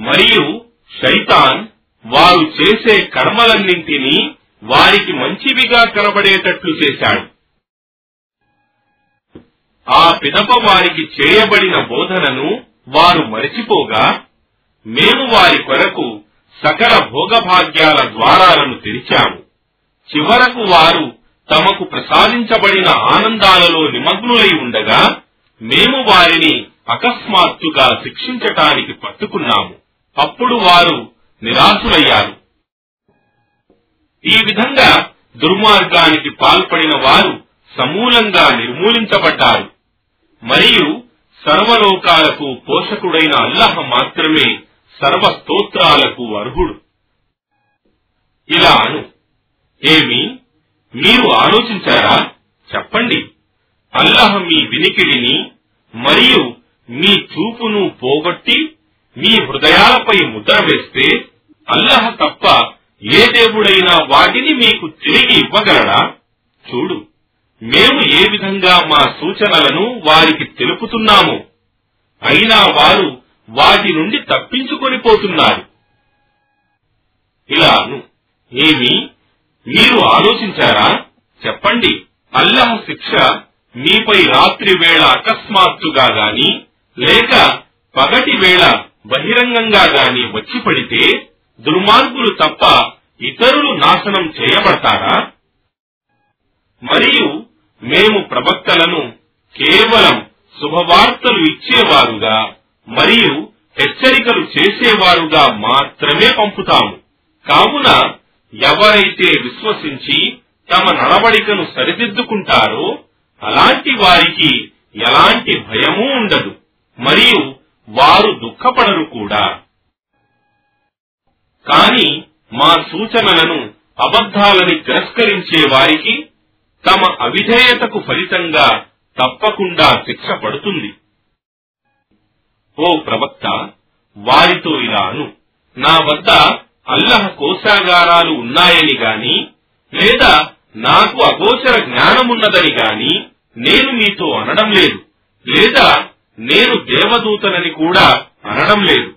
మరియు శైతాన్ వారు చేసే కర్మలన్నింటినీ వారికి మంచివిగా కనబడేటట్లు చేశాడు. ఆ పిదప వారికి చేయబడిన బోధనను వారు మరచిపోగా మేము వారి కొరకు సకల భోగభాగ్యాల ద్వారాలను తెరిచాము. చివరకు వారు తమకు ప్రసాదించబడిన ఆనందాలలో నిమగ్నులై ఉండగా మేము వారిని అకస్మాత్తుగా శిక్షించటానికి పట్టుకున్నాము. అప్పుడు వారు నిరాశులయ్యారు. ఈ విధంగా దుర్మార్గానికి పాల్పడిన వారు సమూలంగా నిర్మూలించబడ్డారు. మరియు సర్వలోకాలకు పోషకుడైన అల్లహ మాత్రమే సర్వ స్తోత్రాలకు అర్హుడు. ఇలా అను. ఏమి? మీరు ఆలోచించారా? చెప్పండి. అల్లహ మీ వినికిడిని మరియు మీ చూపును పోగొట్టి మీ హృదయాలపై ముద్ర వేస్తే అల్లహ తప్ప ఏ దేవుడైనా వాటిని మీకు తిరిగి ఇవ్వగలడా? చూడు మేము ఏ విధంగా మా సూచనలను వారికి తెలుపుతున్నాము? అయినా వారు వాటి నుండి తప్పించుకొని పోతున్నారు. ఇలాను ఏమి మీరు ఆలోచించారా? చెప్పండి అల్లహ శిక్ష మీపై రాత్రి వేళ అకస్మాత్తుగా గాని లేక పగటి వేళ బహిరంగంగా గాని వచ్చి పడితే దుర్మార్గులు తప్ప ఇతరులు నాశనం చేయబడతారా? మరియు మేము ప్రవక్తలను కేవలం శుభవార్తలు ఇచ్చేవారుగా మరియు హెచ్చరికలు చేసేవారుగా మాత్రమే పంపుతాము. కావున ఎవరైతే విశ్వసించి తమ నడవడికను సరిదిద్దుకుంటారో అలాంటి వారికి ఎలాంటి భయమూ ఉండదు. మరియు వారు దుఃఖపడరు కూడా. కాని మా సూచనలను అబద్ధాలని తిరస్కరించే వారికి తమ అవిధేయతకు ఫలితంగా తప్పకుండా శిక్ష పడుతుంది. ఓ ప్రవక్త వారితో ఇలా అను. నా వద్ద అల్లహ కోశాగారాలు ఉన్నాయని గాని లేదా నాకు అగోచర జ్ఞానమున్నదని గాని నేను మీతో అనడం లేదు లేదా నేను దేవదూతనని కూడా అనడం లేదు.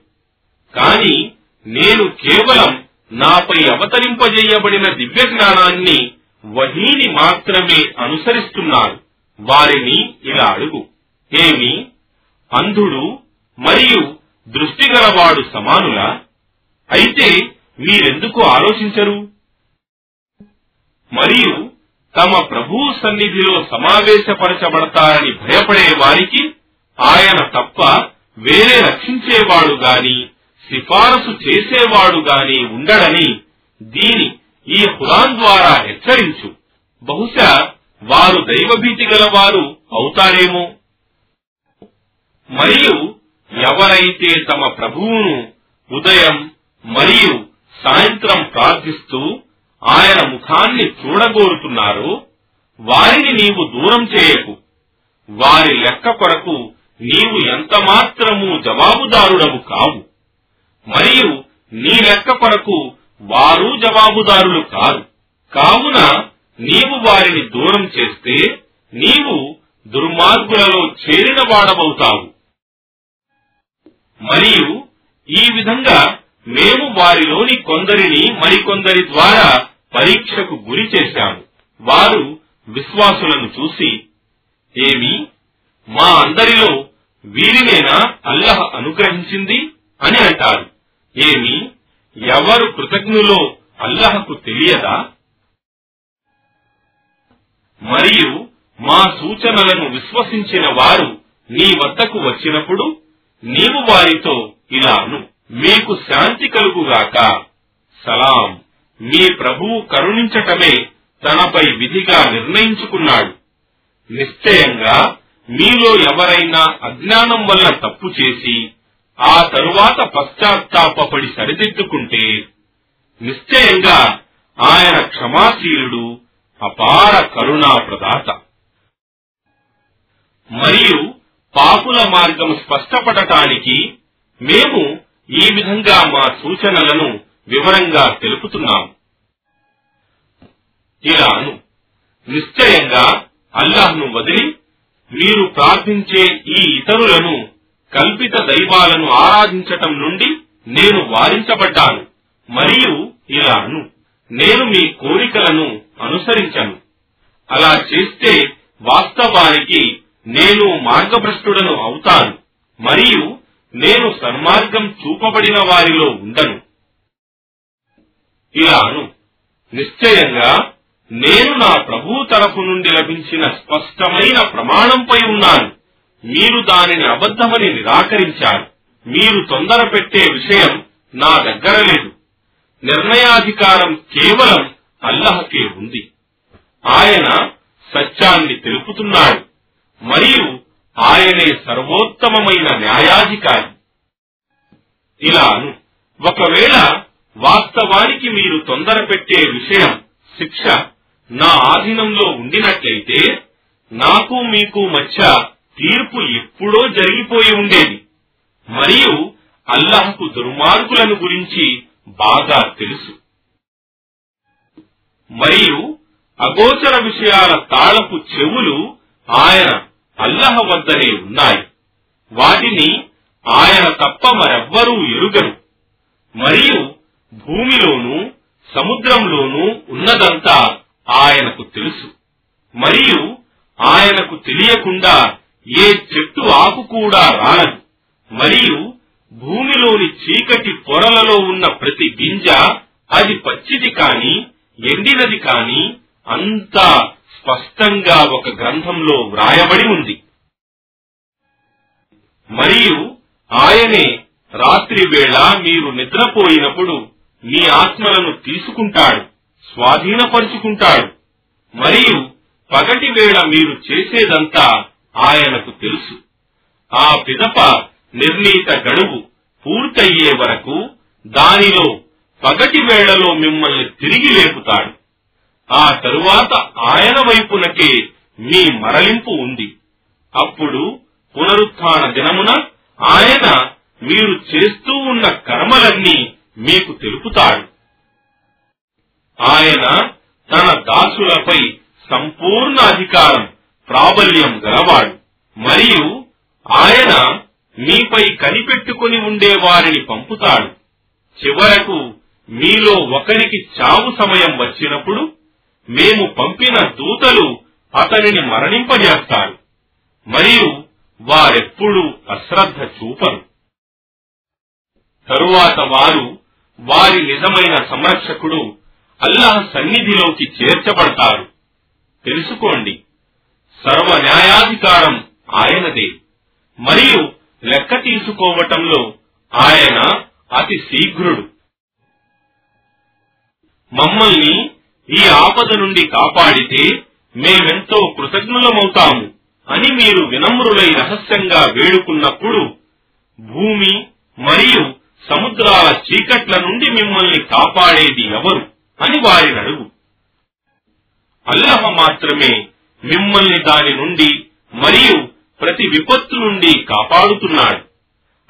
కాని నేను కేవలం నాపై అవతరింపజేయబడిన దివ్య జ్ఞానాన్ని వహీని మాత్రమే అనుసరిస్తున్నారు వారిని ఇలా అడుగు. ఏమి? అంధుడు మరియు దృష్టిగలవాడు సమానులా? అయితే మీరెందుకు ఆలోచించరు? మరియు తమ ప్రభు సన్నిధిలో సమావేశపరచబడతారని భయపడే వారికి ఆయన తప్ప వేరే రక్షించేవాడు గాని సిఫారసు చేసేవాడు గాని ఉండడని దీని ఈ హురాన్ ద్వారా హెచ్చరించు. బహుశా వారు దైవభీతి గల వారు అవుతారేమో. మరియు ఎవరైతే తమ ప్రభువును ఉదయం మరియు సాయంత్రం ప్రార్థిస్తూ ఆయన ముఖాన్ని చూడగోరుతున్నారో వారిని నీవు దూరం చేయకు. వారి లెక్క కొరకు నీవు ఎంత మాత్రము జవాబుదారుడవు కావు. మరియు నీ లెక్క కొరకు వారు జవాబుదారులు కారు. కావున నీవు వారిని దూరం చేస్తే నీవు దుర్మార్గులలో చేరిన వాడవవుతావు మరియు ఈ విధంగా మేము వారిలోని కొందరిని మరికొందరి ద్వారా పరీక్షకు గురి చేశాము. వారు విశ్వాసులను చూసి ఏమి? మా అందరిలో వీరినేనా అల్లహ అనుగ్రహించింది? అని అంటారు. ఏమి? ఎవరు కృతజ్ఞులో అల్లహకు తెలియదా? మరియు మా సూచనలను విశ్వసించిన వారు నీ వద్దకు వచ్చినప్పుడు నీవు వారితో ఇలాను మీకు శాంతి కలుగుగాక. సలాం. మీ ప్రభువు కరుణించటమే తనపై విధిగా నిర్ణయించుకున్నాడు. నిశ్చయంగా మీలో ఎవరైనా అజ్ఞానం వల్ల తప్పు చేసి ఆ తరువాత పశ్చాత్తాపడి సరిదిద్దుకుంటే నిశ్చయంగా ఆయన క్షమాశీలుడు అపార కరుణా ప్రదాత మరియు పాపుల మార్గం స్పష్టపడటానికి మేము ఈ విధంగా మా సూచనలను వివరంగా తెలుపుతున్నాం. ఇలాను. నిశ్చయంగా అల్లాహ్ను వదిలి మీరు ప్రార్థించే ఈ ఇతరులను కల్పిత దైవాలను ఆరాధించటం నుండి నేను వారించబడ్డాను మరియు ఇలాను. నేను మీ కోరికలను అనుసరించను. అలా చేస్తే వాస్తవానికి నేను మార్గభ్రష్టుడను అవుతాను మరియు నేను సన్మార్గం చూపబడిన వారిలో ఉండను. ఇలాను. నిశ్చయంగా నేను నా ప్రభు తరపు నుండి లభించిన స్పష్టమైన ప్రమాణంపై ఉన్నాను. మీరు దానిని అబద్ధమని నిరాకరించారు. మీరు తొందర పెట్టే విషయం నా దగ్గర లేదు. నిర్ణయాధికారం కేవలం అల్లహకే ఉంది. ఆయన సత్యాన్ని తెలుపుతున్నాడు. మరియు ఆయనే సర్వోత్తమమైన న్యాయాధికారి. ఇలాను ఒకవేళ వాస్తవానికి మీరు తొందర పెట్టే విషయం శిక్ష నా ఆధీనంలో ఉండినట్లయితే నాకు మీకు మధ్య తీర్పు ఎప్పుడో జరిగిపోయి ఉండేది. మరియు అల్లహకు దుర్మార్గులను గురించి బాగా తెలుసు. మరియు అగోచర విషయాల తాళపు చెవులు ఆయన అల్లహ వద్దనే ఉన్నాయి. వాటిని ఆయన తప్ప మరెవ్వరూ ఎరుగరు. మరియు భూమిలోనూ సముద్రంలోనూ ఉన్నదంతా ఆయనకు తెలుసు. మరియు ఆయనకు తెలియకుండా ఏ చెట్టు ఆకు కూడా రాలదు మరియు భూమిలోని చీకటి పొరలలో ఉన్న ప్రతి గింజ అది పచ్చిది కాని ఎండినది కాని అంతా స్పష్టంగా ఒక గ్రంథంలో వ్రాయబడి ఉంది. మరియు ఆయనే రాత్రి వేళ మీరు నిద్రపోయినప్పుడు మీ ఆత్మలను తీసుకుంటాడు స్వాధీనపరుచుకుంటాడు. మరియు పగటి వేళ మీరు చేసేదంతా ఆయనకు తెలుసు. ఆ పిదప నిర్ణీత గడువు పూర్తయ్యే వరకు దానిలో పగటి వేళలో మిమ్మల్ని తిరిగి లేపుతాడు. ఆ తరువాత ఆయన వైపునకే మీ మరలింపు ఉంది. అప్పుడు పునరుత్న దినమున ఆయన మీరు చేస్తూ ఉన్న కర్మలన్నీ మీకు తెలుపుతాడు. ఆయన తన దాసులపై సంపూర్ణ అధికారం ప్రాబల్యం గలవాడు. మరియు ఆయన మీపై కనిపెట్టుకుని ఉండే వారిని పంపుతాడు. చివరకు మీలో ఒకరికి చావు సమయం వచ్చినప్పుడు మేము పంపిన దూతలు అతనిని మరణింపజేస్తారు. మరియు వారెప్పుడూ అశ్రద్ధ చూపరు. తరువాత వారు వారి నిజమైన సంరక్షకుడు అల్లాహ్ సన్నిధిలోకి చేర్చబడతారు. తెలుసుకోండి. సర్వ న్యాయాధికారం ఆయనదే. మరియు లెక్క తీసుకోవటంలో ఆయన అతి శీఘ్రుడు. మమ్మల్ని ఈ ఆపద నుండి కాపాడితే మేమెంతో కృతజ్ఞులమవుతాము అని మీరు వినమ్రులై రహస్యంగా వేడుకున్నప్పుడు భూమి మరియు సముద్రాల చీకట్ల నుండి మిమ్మల్ని కాపాడేది ఎవరు అని వారిని అడుగు. అల్లహ మాత్రమే మిమ్మల్ని దాని నుండి మరియు ప్రతి విపత్తు నుండి కాపాడుతున్నాడు.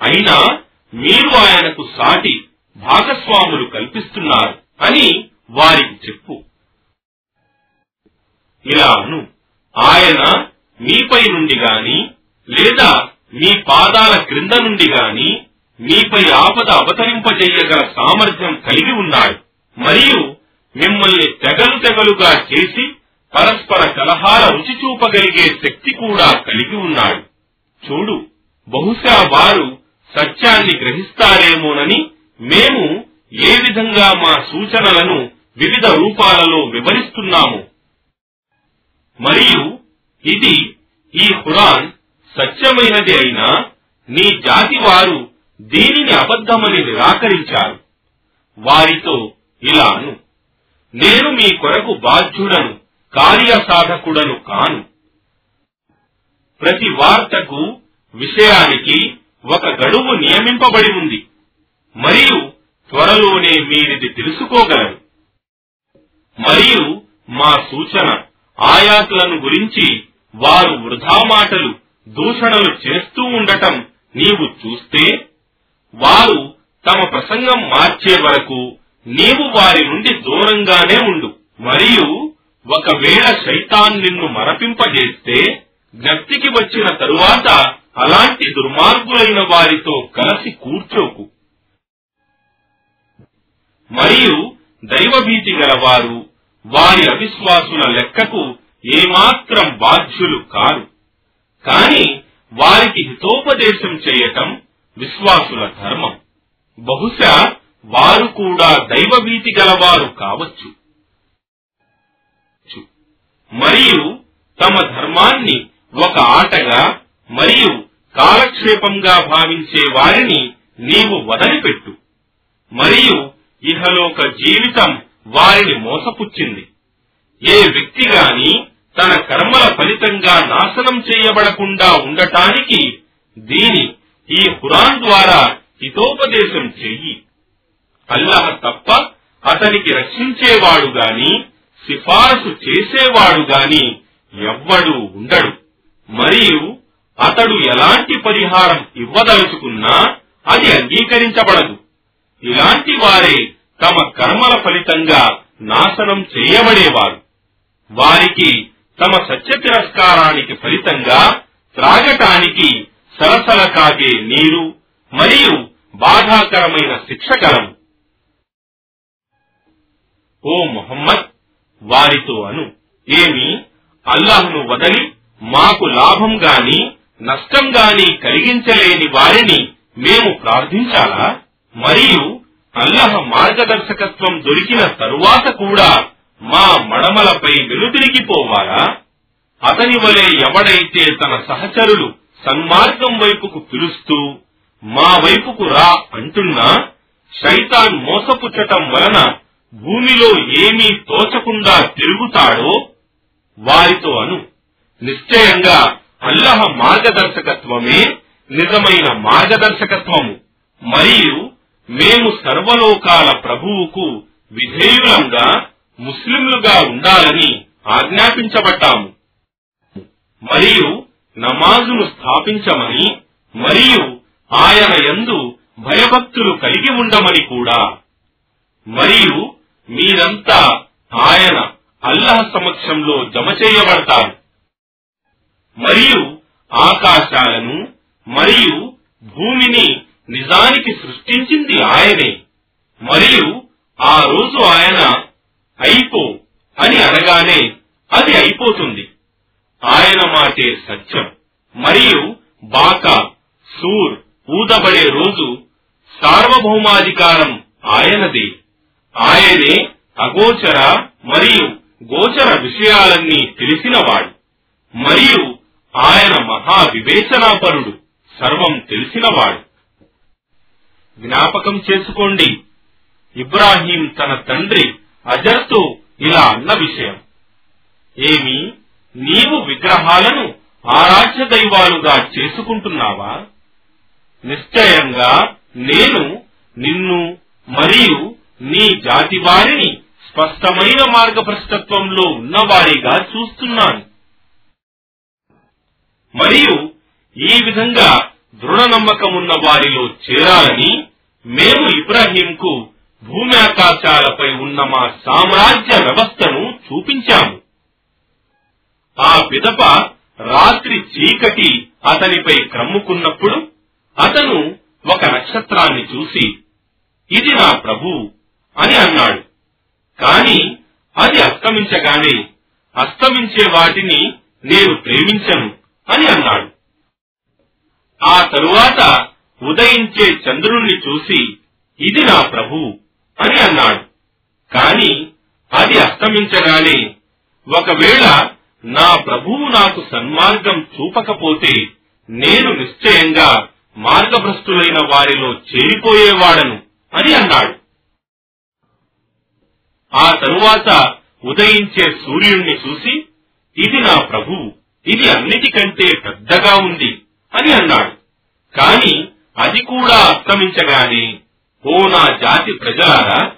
అయినా మీరు ఆయనకు సాటి భాగస్వాములు కల్పిస్తున్నారు అని వారికి చెప్పు. ఇలాను ఆయన మీపై నుండి గాని లేదా మీ పాదాల క్రింద నుండి గాని మీపై ఆపద అవతరింపజేయగల సామర్థ్యం కలిగి ఉన్నాడు. మరియు మిమ్మల్ని తెగలు తెగలుగా చేసి పరస్పర కలహాల రుచి చూపగలిగే శక్తి కూడా కలిగి ఉన్నాడు. చూడు బహుశా వారు సత్యాన్ని గ్రహిస్తారేమోనని మేము ఏ విధంగా మా సూచనలను వివిధ రూపాలలో వివరిస్తున్నాము. మరియు ఇది ఈ ఖురాన్ సత్యమైనది అయినా నీ జాతి వారు దీనిని అబద్ధమని నిరాకరించారు. వారితో ఇలాను నేను మీ కొరకు బాధ్యుడను. కార్యసాధకుడను కాను. ప్రతి వార్తకు విషయానికి ఒక గడువు నియమింపబడి ఉంది. మరియు త్వరలోనే మీరిది తెలుసుకోగలరు. మరియు మా సూచన ఆయాతులను గురించి వారు వృధా మాటలు దూషణలు చేస్తూ ఉండటం నీవు చూస్తే వారు తమ ప్రసంగం మార్చే వరకు నీవు వారి నుండి దూరంగానే ఉండు. మరియు ఒకవేళ శైతాన్ నిన్ను మరపింపజేస్తే జ్ఞప్తికి వచ్చిన తరువాత అలాంటి దుర్మార్గులైన వారితో కలిసి కూర్చోకు. మరియు దైవభీతి గలవారు వారి అవిశ్వాసుల లెక్కకు ఏమాత్రం బాధ్యులు కారు. కాని వారికి హితోపదేశం చేయటం విశ్వాసుల ధర్మం. బహుశా వారు కూడా దైవభీతి గలవారు కావచ్చు. మరియు తమ ధర్మాన్ని ఒక ఆటగా మరియు కాలక్షేపంగా భావించే వారిని నీవు వదిలిపెట్టు. మరియు ఇహలోక జీవితం వారిని మోసపుచ్చింది. ఏ వ్యక్తి గాని తన కర్మల ఫలితంగా నాశనం చేయబడకుండా ఉండటానికి దీని ఈ హురాన్ ద్వారా హితోపదేశం చెయ్యి. అల్లాహ్ తప్ప అతనికి రక్షించేవాడు గాని సిఫార్సు చేసేవాడు గాని ఎవ్వడు ఉండడు. మరియు అతడు ఎలాంటి పరిహారం ఇవ్వదలుచుకున్నా అది అంగీకరించబడదు. ఇలాంటి వారే తమ కర్మల ఫలితంగా నాశనం చేయబడేవారు. వారికి తమ సత్య తిరస్కారానికి ఫలితంగా త్రాగటానికి సరసల కాగే నీరు మరియు బాధాకరమైన శిక్ష కలవు ఓ మొహమ్మద్! వారితో అను. ఏమి? అల్లాహ్ను వదలి మాకు లాభం గాని నష్టం గాని కలిగించలేని వారిని మేము ప్రార్థించాలా? మరియు అల్లహ మార్గదర్శకత్వం దొరికిన తరువాత కూడా మా మడమలపై వెలుతిరిగిపోవాలా అతని వలె ఎవడైతే తన సహచరులు సన్మార్గం వైపుకు పిలుస్తూ మా వైపుకు రా అంటున్నా శైతాన్ మోసపుచ్చటం వలన భూమిలో ఏమీ తోచకుండా తిరుగుతాడో వారితో అను. నిశ్చయంగా అల్లహ మార్గదర్శకత్వమే నిజమైన మార్గదర్శకత్వము. మరియు మేము సర్వలోకాల ప్రభువుకు విధేయులంగా ముస్లింలుగా ఉండాలని ఆజ్ఞాపించబడ్డాము. మరియు నమాజును స్థాపించమని మరియు ఆయన యందు భయభక్తులు కలిగి ఉండమని కూడా. మరియు మీరంతా ఆయన అల్లహ సమక్షంలో జమ చేయబడతారు. మరియు ఆకాశాలను మరియు భూమిని నిజానికి సృష్టించింది ఆయనే. మరియు ఆ రోజు ఆయన అయిపో అని అనగానే అది అయిపోతుంది. ఆయన మాటే సత్యం. మరియు బాకా సూర్ ఊదబడే రోజు సార్వభౌమాధికారం ఆయనదే. ఆయనే అగోచర మరియు గోచర విషయాలన్నీ తెలిసినవాడు. మరియు ఆయన మహా వివేచనాపరుడు సర్వం తెలిసినవాడు. జ్ఞాపకం చేసుకోండి. ఇబ్రాహీం తన తండ్రి అజర్తో ఇలా అన్న విషయం. ఏమి నీవు విగ్రహాలను ఆరాధ్య దైవాలుగా చేసుకుంటున్నావా? నిశ్చయంగా నేను నిన్ను మరియు నీ జాతి వారిని స్పష్టమైన మార్గభ్రష్టత్వంలో ఉన్నవారిగా చూస్తున్నాను. మరియు ఈ విధంగా దృఢ నమ్మకమున్న వారిలో చేరాలని మేము ఇబ్రాహీంకు భూమి ఆకాశాలపై ఉన్న మా సామ్రాజ్య వ్యవస్థను చూపించాము. ఆ పిదప రాత్రి చీకటి అతనిపై క్రమ్ముకున్నప్పుడు అతను ఒక నక్షత్రాన్ని చూసి ఇది నా ప్రభువు అని అన్నాడు. కాని అది అస్తమించగానే అస్తమించే వాటిని నేను ప్రేమించను అని అన్నాడు. ఆ తరువాత ఉదయించే చంద్రుణ్ణి చూసి ఇది నా ప్రభు అని అన్నాడు. కాని అది అస్తమించగానే ఒకవేళ నా ప్రభువు నాకు సన్మార్గం చూపకపోతే నేను నిశ్చయంగా మార్గభ్రష్టులైన వారిలో చేరిపోయేవాడను అని అన్నాడు. ఆ తరువాత ఉదయించే సూర్యుణ్ణి చూసి ఇది నా ప్రభువు ఇది అన్నిటికంటే పెద్దగా ఉంది అని అన్నాడు. కాని అది కూడా అస్తమించగానే ఓ నా జాతి ప్రజలారా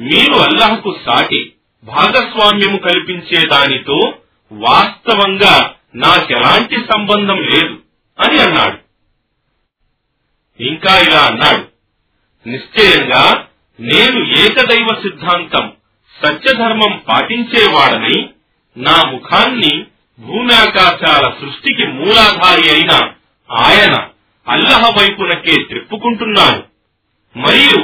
మీరు అల్లహకు సాటి భాగస్వామ్యము కల్పించే దానితో వాస్తవంగా నాకెలాంటి సంబంధం లేదు అని అన్నాడు. ఇంకా ఇలా అన్నాడు. నిశ్చయంగా నేను ఏకదైవ సిద్ధాంతం సత్యధర్మం పాటించేవాడని నా ముఖాన్ని భూమ్యాకాశాల సృష్టికి మూలాధారి అయిన ఆయన అల్లహ వైపునకే త్రిప్పుకుంటున్నాను మరియు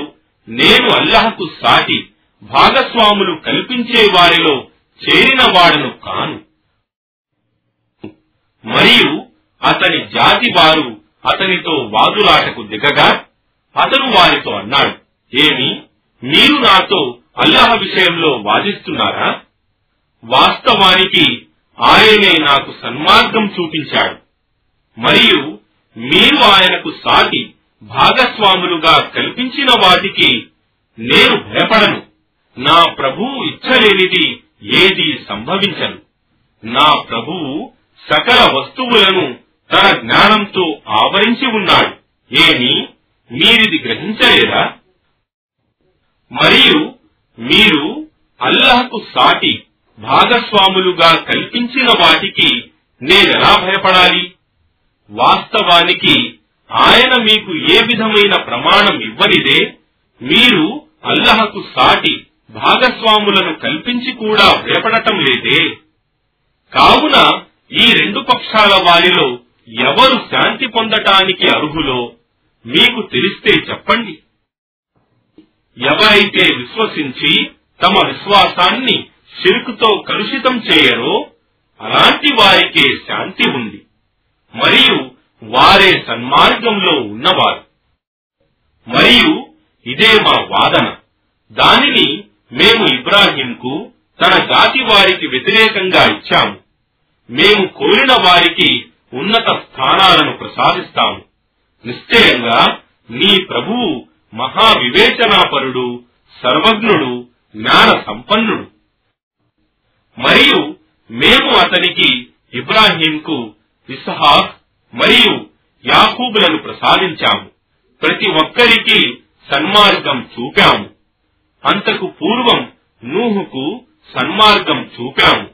నేను అల్లహకు సాటి భాగస్వాములు కల్పించే వారిలో చేరిన వాడను కాను. మరియు అతని జాతి వారు అతనితో వాదులాటకు దిగగా అతను వారితో అన్నాడు ఏమి? మీరు నాతో అల్లాహ విషయంలో వాదిస్తున్నారా? వాస్తవానికి ఆయనే నాకు సన్మార్గం చూపించాడు. మరియు మీరు ఆయనకు సాటి భాగస్వాములుగా కల్పించిన వాటికి నేను భయపడను. నా ప్రభువు ఇచ్చలేనిది ఏది సంభవించను నా ప్రభువు సకల వస్తువులను తన జ్ఞానంతో ఆవరించి ఉన్నాడు. ఏమి మీరిది గ్రహించలేదా? మరియు మీరు అల్లాహకు సాటి భాగస్వాములుగా కల్పించిన వాటికి నేనెలా భయపడాలి? వాస్తవానికి ఆయన మీకు ఏ విధమైన ప్రమాణం ఇవ్వనిదే మీరు అల్లహకు సాటి భాగస్వాములను కల్పించి కూడా భయపడటం లేదే. కావున ఈ రెండు పక్షాల వారిలో ఎవరు శాంతి పొందటానికి అర్హులో మీకు తెలిస్తే చెప్పండి. ఎవరైతే విశ్వసించి తమ విశ్వాసాన్ని షిరుకుతో కలుషితం చేయరో అలాంటి వారికే శాంతి ఉంది. మరియు వారే సన్మార్గంలో ఉన్నవారు. మరియు ఇదే మా వాదన. దానిని మేము ఇబ్రాహీంకు తన జాతి వారికి వ్యతిరేకంగా ఇచ్చాము. మేము కోరిన వారికి ఉన్నత స్థానాలను ప్రసాదిస్తాము. నిశ్చయంగా నీ ప్రభువు మహా వివేచనాపరుడు సర్వజ్ఞుడు జ్ఞాన సంపన్నుడు మరియు మేము అతనికి ఇబ్రాహీంకు ఇస్హాక్ మరియు యాకూబులను ప్రసాదించాము. ప్రతి ఒక్కరికి సన్మార్గం చూపాము. అంతకు పూర్వం నూహుకు సన్మార్గం చూపాము.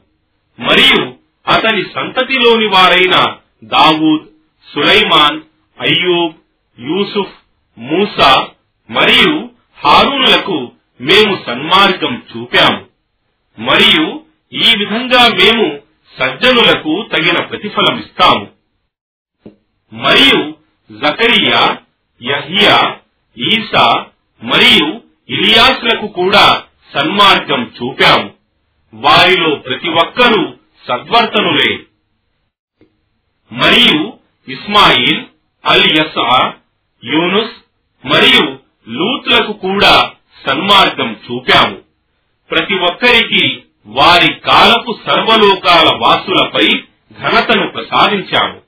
మరియు అతని సంతతిలోని వారైన దావూద్ సులైమాన్ అయ్యూబ్ యూసుఫ్ మూసా మరియు హారూనులకు మేము సన్మార్గం చూపాము. మరియు ఈ విధంగా మేము సజ్జనులకు తగిన ప్రతిఫలమిస్తాము మరియు జకరియా యహియా ఈసా మరియు ఇలియాస్లకు కూడా సన్మార్గం చూపాము. వారిలో ప్రతి ఒక్కరూ సద్వర్తనులే. మరియు ఇస్మాయిల్ అల్ యసా యూనుస్ మరియు లూత్లకు కూడా సన్మార్గం చూపాము. ప్రతి ఒక్కరికి వారి కాలపు సర్వలోకాల వాసులపై ఘనతను ప్రసాదించాము.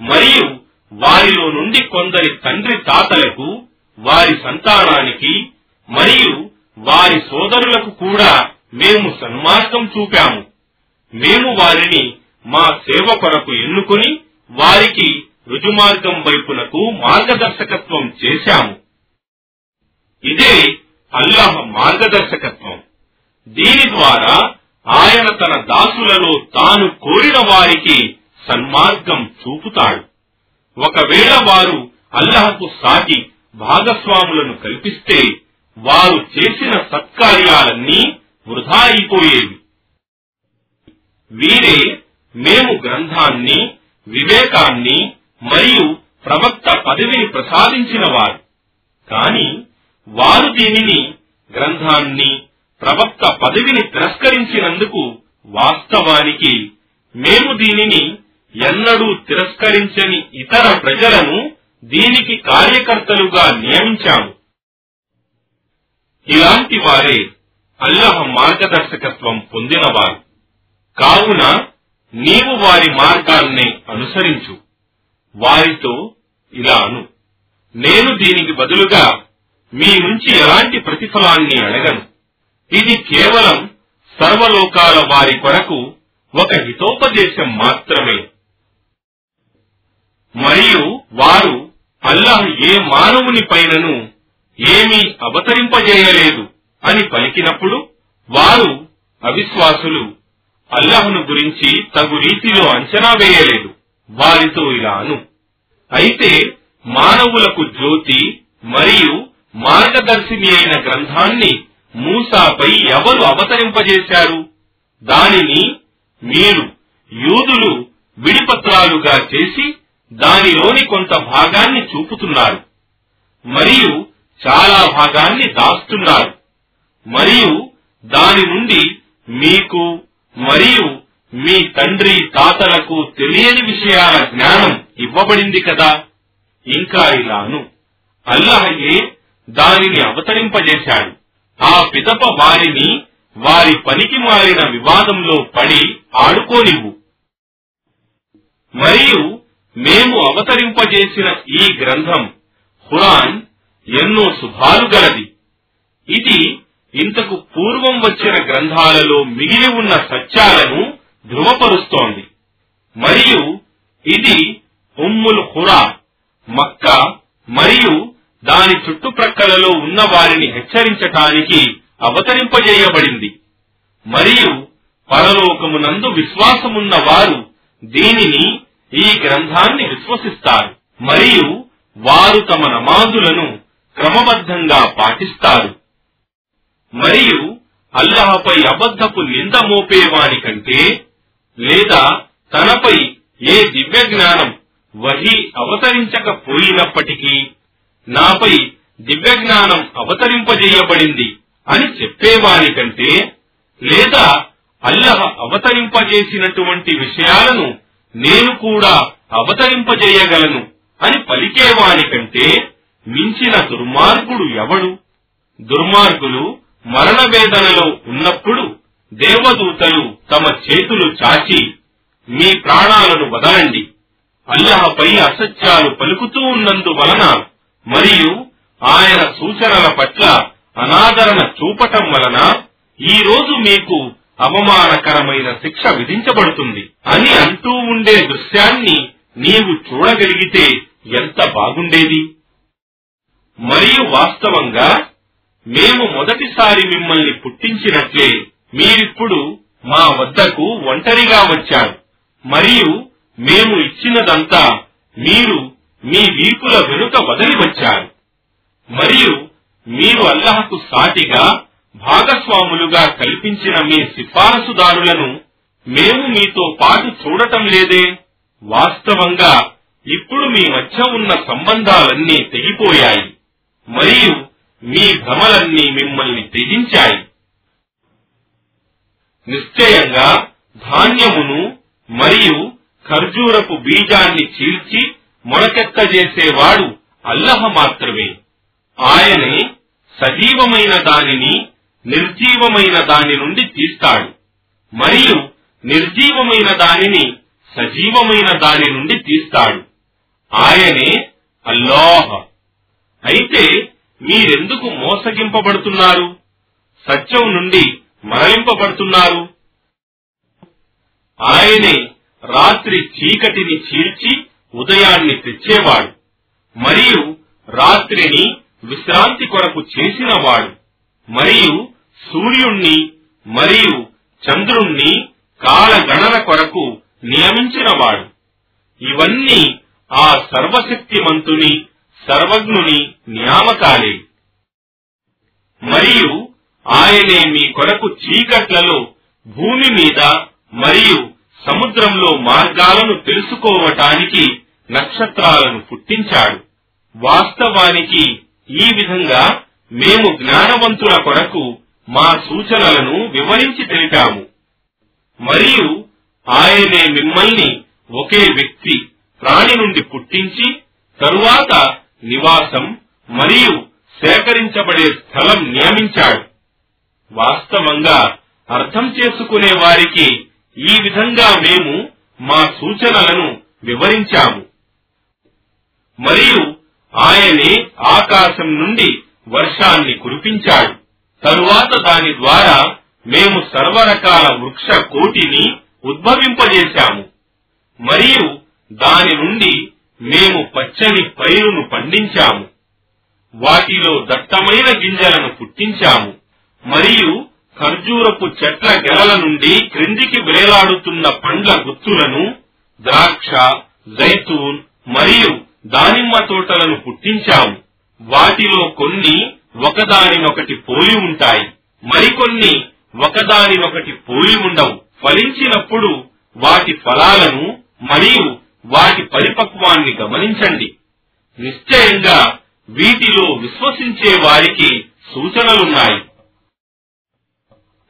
మరియు వారిలో నుండి కొందరి తండ్రి తాతలకు వారి సంతానానికి మరియు వారి సోదరులకు కూడా మేము సన్మార్గం చూపాము. మేము వారిని మా సేవ కొరకు ఎన్నుకొని వారికి రుజుమార్గం వైపునకు మార్గదర్శకత్వం చేశాము. ఇదే అల్లాహ్ మార్గదర్శకత్వం. దీని ద్వారా ఆయన తన దాసులలో తాను కోరిన వారికి సన్మార్గం చూపుతాడు. ఒకవేళ వారు అల్లహకు సాటి భాగస్వాములను కల్పిస్తే వారు చేసిన సత్కార్యాలన్నీ వృధా అయిపోయేవి. వీరే మేము గ్రంథాన్ని వివేకాన్ని మరియు ప్రవక్త పదవిని ప్రసాదించిన వారు. కాని వారు దీనిని గ్రంథాన్ని ప్రవక్త పదవిని తిరస్కరించినందుకు వాస్తవానికి మేము దీనిని ఎన్నడూ తిరస్కరించని ఇతర ప్రజలను దీనికి కార్యకర్తలుగా నియమించాము. ఇలాంటి వారే అల్లహ మార్గదర్శకత్వం పొందినవారు. కావున నీవు వారి మార్గాన్నే అనుసరించు. వారితో ఇలాను. నేను దీనికి బదులుగా మీ నుంచి ఎలాంటి ప్రతిఫలాన్ని అడగను. ఇది కేవలం సర్వలోకాల వారి కొరకు ఒక హితోపదేశం మాత్రమే. మరియు వారు అల్లాహ్ ఏ మానవుని పైనను ఏమీ అవతరింపజేయలేదు అని పలికినప్పుడు వారు అవిశ్వాసులు. అల్లాహ్ను గురించి తగు రీతిలో అంచనా వేయలేదు. వారితో ఇలాను. అయితే మానవులకు జ్యోతి మరియు మార్గదర్శిని అయిన గ్రంథాన్ని మూసాపై ఎవరు అవతరింపజేశారు? దానిని మీరు యూదులు విడిపత్రాలుగా చేసి దానిలోని కొంత భాగాన్ని చూపుతున్నారు. మరియు చాలా భాగాన్ని దాస్తున్నారు. మరియు దాని నుండి మీకు మరియు మీ తండ్రి తాతలకు తెలియని విషయాల జ్ఞానం ఇవ్వబడింది కదా. ఇంకా ఇలాను. అల్లహయే దానిని అవతరింపజేశాడు. ఆ పిదప వారిని వారి పనికి మారిన వివాదంలో పడి ఆడుకోనివ్వు. మరియు మేము అవతరింపజేసిన ఈ గ్రంథం ఖురాన్ ఎన్నో శుభాలు గలది. ఇది ఇంతకు పూర్వం వచ్చిన గ్రంథాలలో మిగిలి ఉన్న సత్యాలను ధృవపరుస్తోంది. మరియు ఇది ఉమ్ముల్ హురా మక్క మరియు దాని చుట్టుప్రక్కలలో ఉన్న వారిని హెచ్చరించటానికి అవతరింపజేయబడింది. మరియు పరలోకమునందు విశ్వాసమున్న వారు దీనిని ఈ గ్రంథాన్ని విశ్వసిస్తారు. మరియు వారు తమ నమాజులను క్రమబద్ధంగా పాటిస్తారు. మరియు అల్లహపై అబద్ధపు నింద మోపేవాని కంటే లేదా తనపై ఏ దివ్య జ్ఞానం వహి అవతరించకపోయినప్పటికీ నాపై దివ్య జ్ఞానం అవతరింపజేయబడింది అని చెప్పేవాని కంటే లేదా అల్లహ అవతరింపజేసినటువంటి విషయాలను నేను కూడా అవతరింపజేయగలను అని పలికేవాని కంటే మించిన దుర్మార్గుడు ఎవడు? దుర్మార్గులు మరణ వేదనలో ఉన్నప్పుడు దేవదూతలు తమ చేతులు చాచి మీ ప్రాణాలను వదలండి. అల్లహపై అసత్యాలు పలుకుతూ ఉన్నందువలన మరియు ఆయన సూచనల పట్ల అనాదరణ చూపటం వలన ఈ రోజు మీకు అవమానకరమైన శిక్ష విధించబడుతుంది. అని అంటూ ఉండే దృశ్యాన్ని నీవు చూడగలిగితే ఎంత బాగుండేది? మరియు వాస్తవంగా మేము మొదటిసారి మిమ్మల్ని పుట్టించినట్లే మీరిప్పుడు మా వద్దకు ఒంటరిగా వచ్చారు. మరియు మేము ఇచ్చినదంతా మీరు మీ వీపుల వెనుక వదిలి వచ్చారు. మరియు మీరు అల్లహకు సాటిగా భాగస్వాములుగా కల్పించిన మీ సిఫారసుదారులను మేము మీతో పాటు చూడటం లేదే? వాస్తవంగా ఇప్పుడు మీ మధ్య ఉన్న సంబంధాలన్నీ తెగిపోయాయి. మరియు మీ భ్రమలన్నీ మిమ్మల్ని తెగించాయి నిశ్చయంగా ధాన్యమును మరియు ఖర్జూరపు బీజాన్ని చీల్చి మొలకెత్తజేసేవాడు అల్లహ మాత్రమే. ఆయనే సజీవమైన దానిని నిర్జీవమైన దాని నుండి తీస్తాడు. మరియు నిర్జీవమైన దానిని సజీవమైన దాని నుండి తీస్తాడు. ఆయనే అల్లాహ్. అయితే మీరెందుకు మోసగింపబడుతున్నారు? సత్యం నుండి మరలింపబడుతున్నారు. ఆయనే రాత్రి చీకటిని చీల్చి ఉదయాన్ని తెచ్చేవాడు. మరియు రాత్రిని విశ్రాంతి కొరకు చేసినవాడు. మరియు సూర్యుణ్ణి మరియు చంద్రుణ్ణి కాలగణన కొరకు నియమించినవాడు. ఇవన్నీ ఆ సర్వశక్తిమంతుని సర్వజ్ఞుని నియామకాలే. మరియు ఆయనే మీ కొరకు చీకట్లలో భూమి మీద మరియు సముద్రంలో మార్గాలను తెలుసుకోవటానికి నక్షత్రాలను పుట్టించాడు. వాస్తవానికి ఈ విధంగా మేము జ్ఞానవంతుల కొరకు మా సూచనలను వివరించి తెలిపాము. మరియు ఆయనే మిమ్మల్ని ఒకే వ్యక్తి ప్రాణి నుండి పుట్టించి తరువాత నివాసం మరియు సేకరించబడే స్థలం నియమించాడు. వాస్తవంగా అర్థం చేసుకునే వారికి ఈ విధంగా మేము మా సూచనలను వివరించాము. మరియు ఆయనే ఆకాశం నుండి వర్షాన్ని కురిపించాడు. తరువాత దాని ద్వారా మేము సర్వరకాల వృక్ష కోటిని ఉద్భవింపజేశాము. మరియు దాని నుండి మేము పచ్చని పైరును పండించాము. వాటిలో దట్టమైన గింజలను పుట్టించాము. మరియు ఖర్జూరపు చెట్ల గెలల నుండి క్రిందికి వేలాడుతున్న పండ్ల గుత్తులను ద్రాక్ష జైతూన్ మరియు దానిమ్మ తోటలను పుట్టించాము. వాటిలో కొన్ని ఒకదానినొకటి పోలి ఉంటాయి. మరికొన్ని ఒకదానినొకటి పోలి ఉండవు. ఫలించినప్పుడు వాటి ఫలాలను మరియు వాటి పరిపక్వాన్ని గమనించండి. నిశ్చయంగా వీటిలో విశ్వసించే వారికి సూచనలున్నాయి.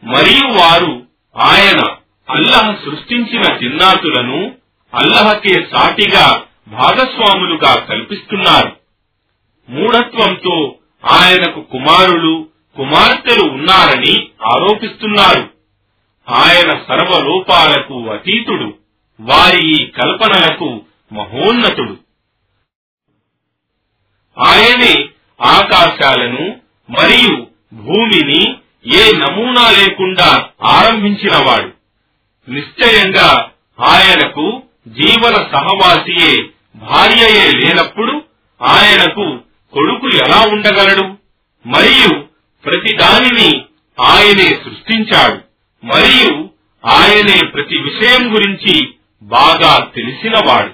మరియు వారు ఆయన అల్లహ సృష్టించిన జిన్నాతులను అల్లహకే సాటిగా భాగస్వాములుగా కల్పిస్తున్నారు. మూఢత్వంతో ఆయనకు కుమారులు కుమార్తెలు ఉన్నారని ఆరోపిస్తున్నారు. ఆయన సర్వలోపాలకు అతీతుడు వారి ఈ కల్పనలకు మహోన్నతుడు. ఆయనే ఆకాశాలను మరియు భూమిని ఏ నమూనా లేకుండా ఆరంభించినవాడు. నిశ్చయంగా ఆయనకు జీవన సహవాసియే భార్యయే లేనప్పుడు ఆయనకు కొడుకు ఎలా ఉండగలడు? మరియు ప్రతి దానిని ఆయనే సృష్టించాడు. మరియు ఆయనే ప్రతి విషయం గురించి బాగా తెలిసినవాడు.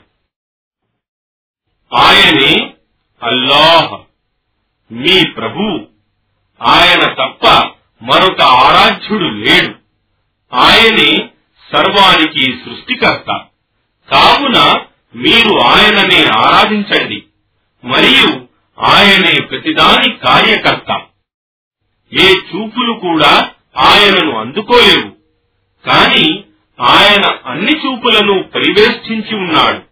ఆయనే అల్లాహ్ మీ ప్రభు. ఆయన తప్ప మరొక ఆరాధ్యుడు లేడు. ఆయనే సర్వానికి సృష్టికర్త. కావున మీరు ఆయననే ఆరాధించండి. మరియు ఆయనే ప్రతిదాని కార్యకర్త. ఏ చూపులు కూడా ఆయనను అందుకోలేవు. కాని ఆయన అన్ని చూపులను పరివేష్టించి ఉన్నాడు.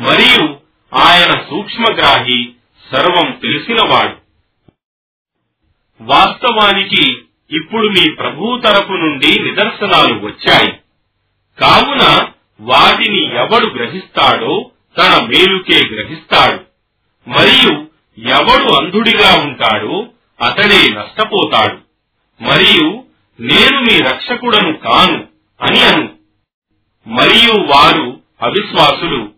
మరియు ఆయన సూక్ష్మగ్రాహి సర్వం తెలిసినవాడు. వాస్తవానికి ఇప్పుడు మీ ప్రభు తరపు నుండి నిదర్శనాలు వచ్చాయి. కావున వాటిని ఎవడు గ్రహిస్తాడో తన మేలుకే గ్రహిస్తాడు. మరియు ఎవడు అంధుడిగా ఉంటాడో అతడే నష్టపోతాడు. మరియు నేను మీ రక్షకుడను కాను అని అను. మరియు వారు అవిశ్వాసులు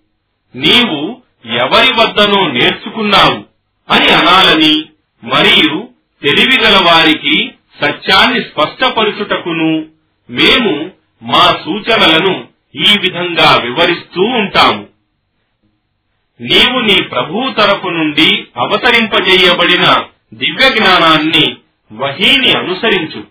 నీవు ఎవరి వద్దనో నేర్చుకున్నావు అని అనాలని మరియు తెలివిగల వారికి సత్యాన్ని స్పష్టపరుచుటకును మేము మా సూచనలను ఈ విధంగా వివరిస్తూ ఉంటాము. నీవు నీ ప్రభువు తరపు నుండి అవతరింపజేయబడిన దివ్య జ్ఞానాన్ని వహీని అనుసరించు.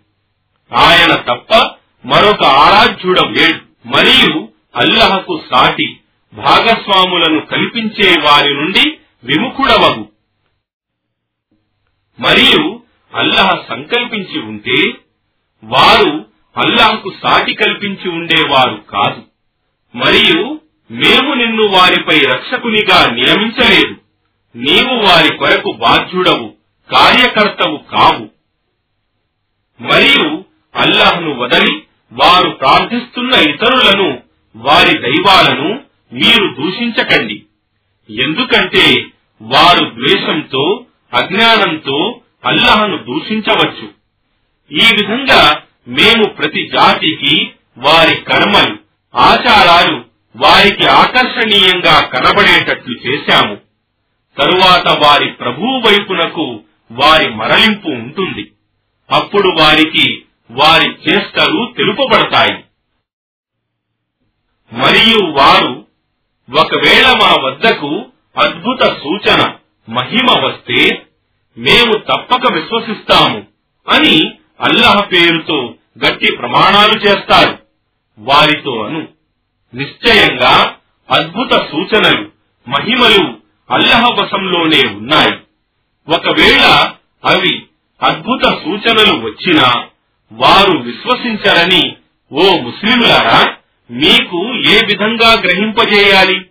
ఆయన తప్ప మరొక ఆరాధ్యుడ వేడు మరియు అల్లహకు సాటి భాగస్వాములను కల్పించే వారి నుండి విముఖుడవగు. మరియు అల్లాహ్ సంకల్పించి ఉంటే వారు అల్లాహ్కు సాటి కల్పించి ఉండేవారు కాదు. మరియు మేము నిన్ను వారిపై రక్షకునిగా నియమించలేదు. నీవు వారి కొరకు బాధ్యుడవు కార్యకర్తవు కావు. మరియు అల్లాహ్ను వదలి వారు ప్రార్థిస్తున్న ఇతరులను వారి దైవాలను మీరు దూషించకండి. ఎందుకంటే వారు ద్వేషంతో అజ్ఞానంతో అల్లహను దూషించవచ్చు. ఈ విధంగా మేము ప్రతి జాతికి వారి కర్మలు ఆచారాలు వారికి ఆకర్షణీయంగా కనబడేటట్లు చేశాము. తరువాత వారి ప్రభువు వైపునకు వారి మరలింపు ఉంటుంది. అప్పుడు వారికి వారి చేష్టలు తెలుపబడతాయి. మరియు వారు ఒకవేళ మా వద్దకు అద్భుత సూచన మహిమ వస్తే మేము తప్పక విశ్వసిస్తాము అని అల్లహ పేరుతో గట్టి ప్రమాణాలు చేస్తారు. వారితో అను. నిశ్చయంగా అద్భుత సూచనలు మహిమలు అల్లహ వశంలోనే ఉన్నాయి. ఒకవేళ అవి అద్భుత సూచనలు వచ్చినా వారు విశ్వసించరని ఓ ముస్లింలారా మీకు ఏ విధంగా గ్రహింపజేయాలి?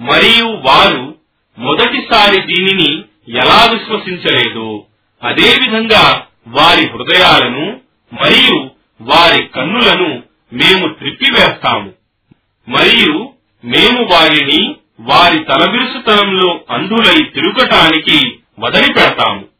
మరియు వారు మొదటిసారి దీనిని ఎలా విశ్వసించలేదో అదేవిధంగా వారి హృదయాలను మరియు వారి కన్నులను మేము త్రిప్పివేస్తాము. మరియు మేము వారిని వారి తలబిరుసుతనంలో అంధులై తిరుగటానికి వదిలిపెడతాము.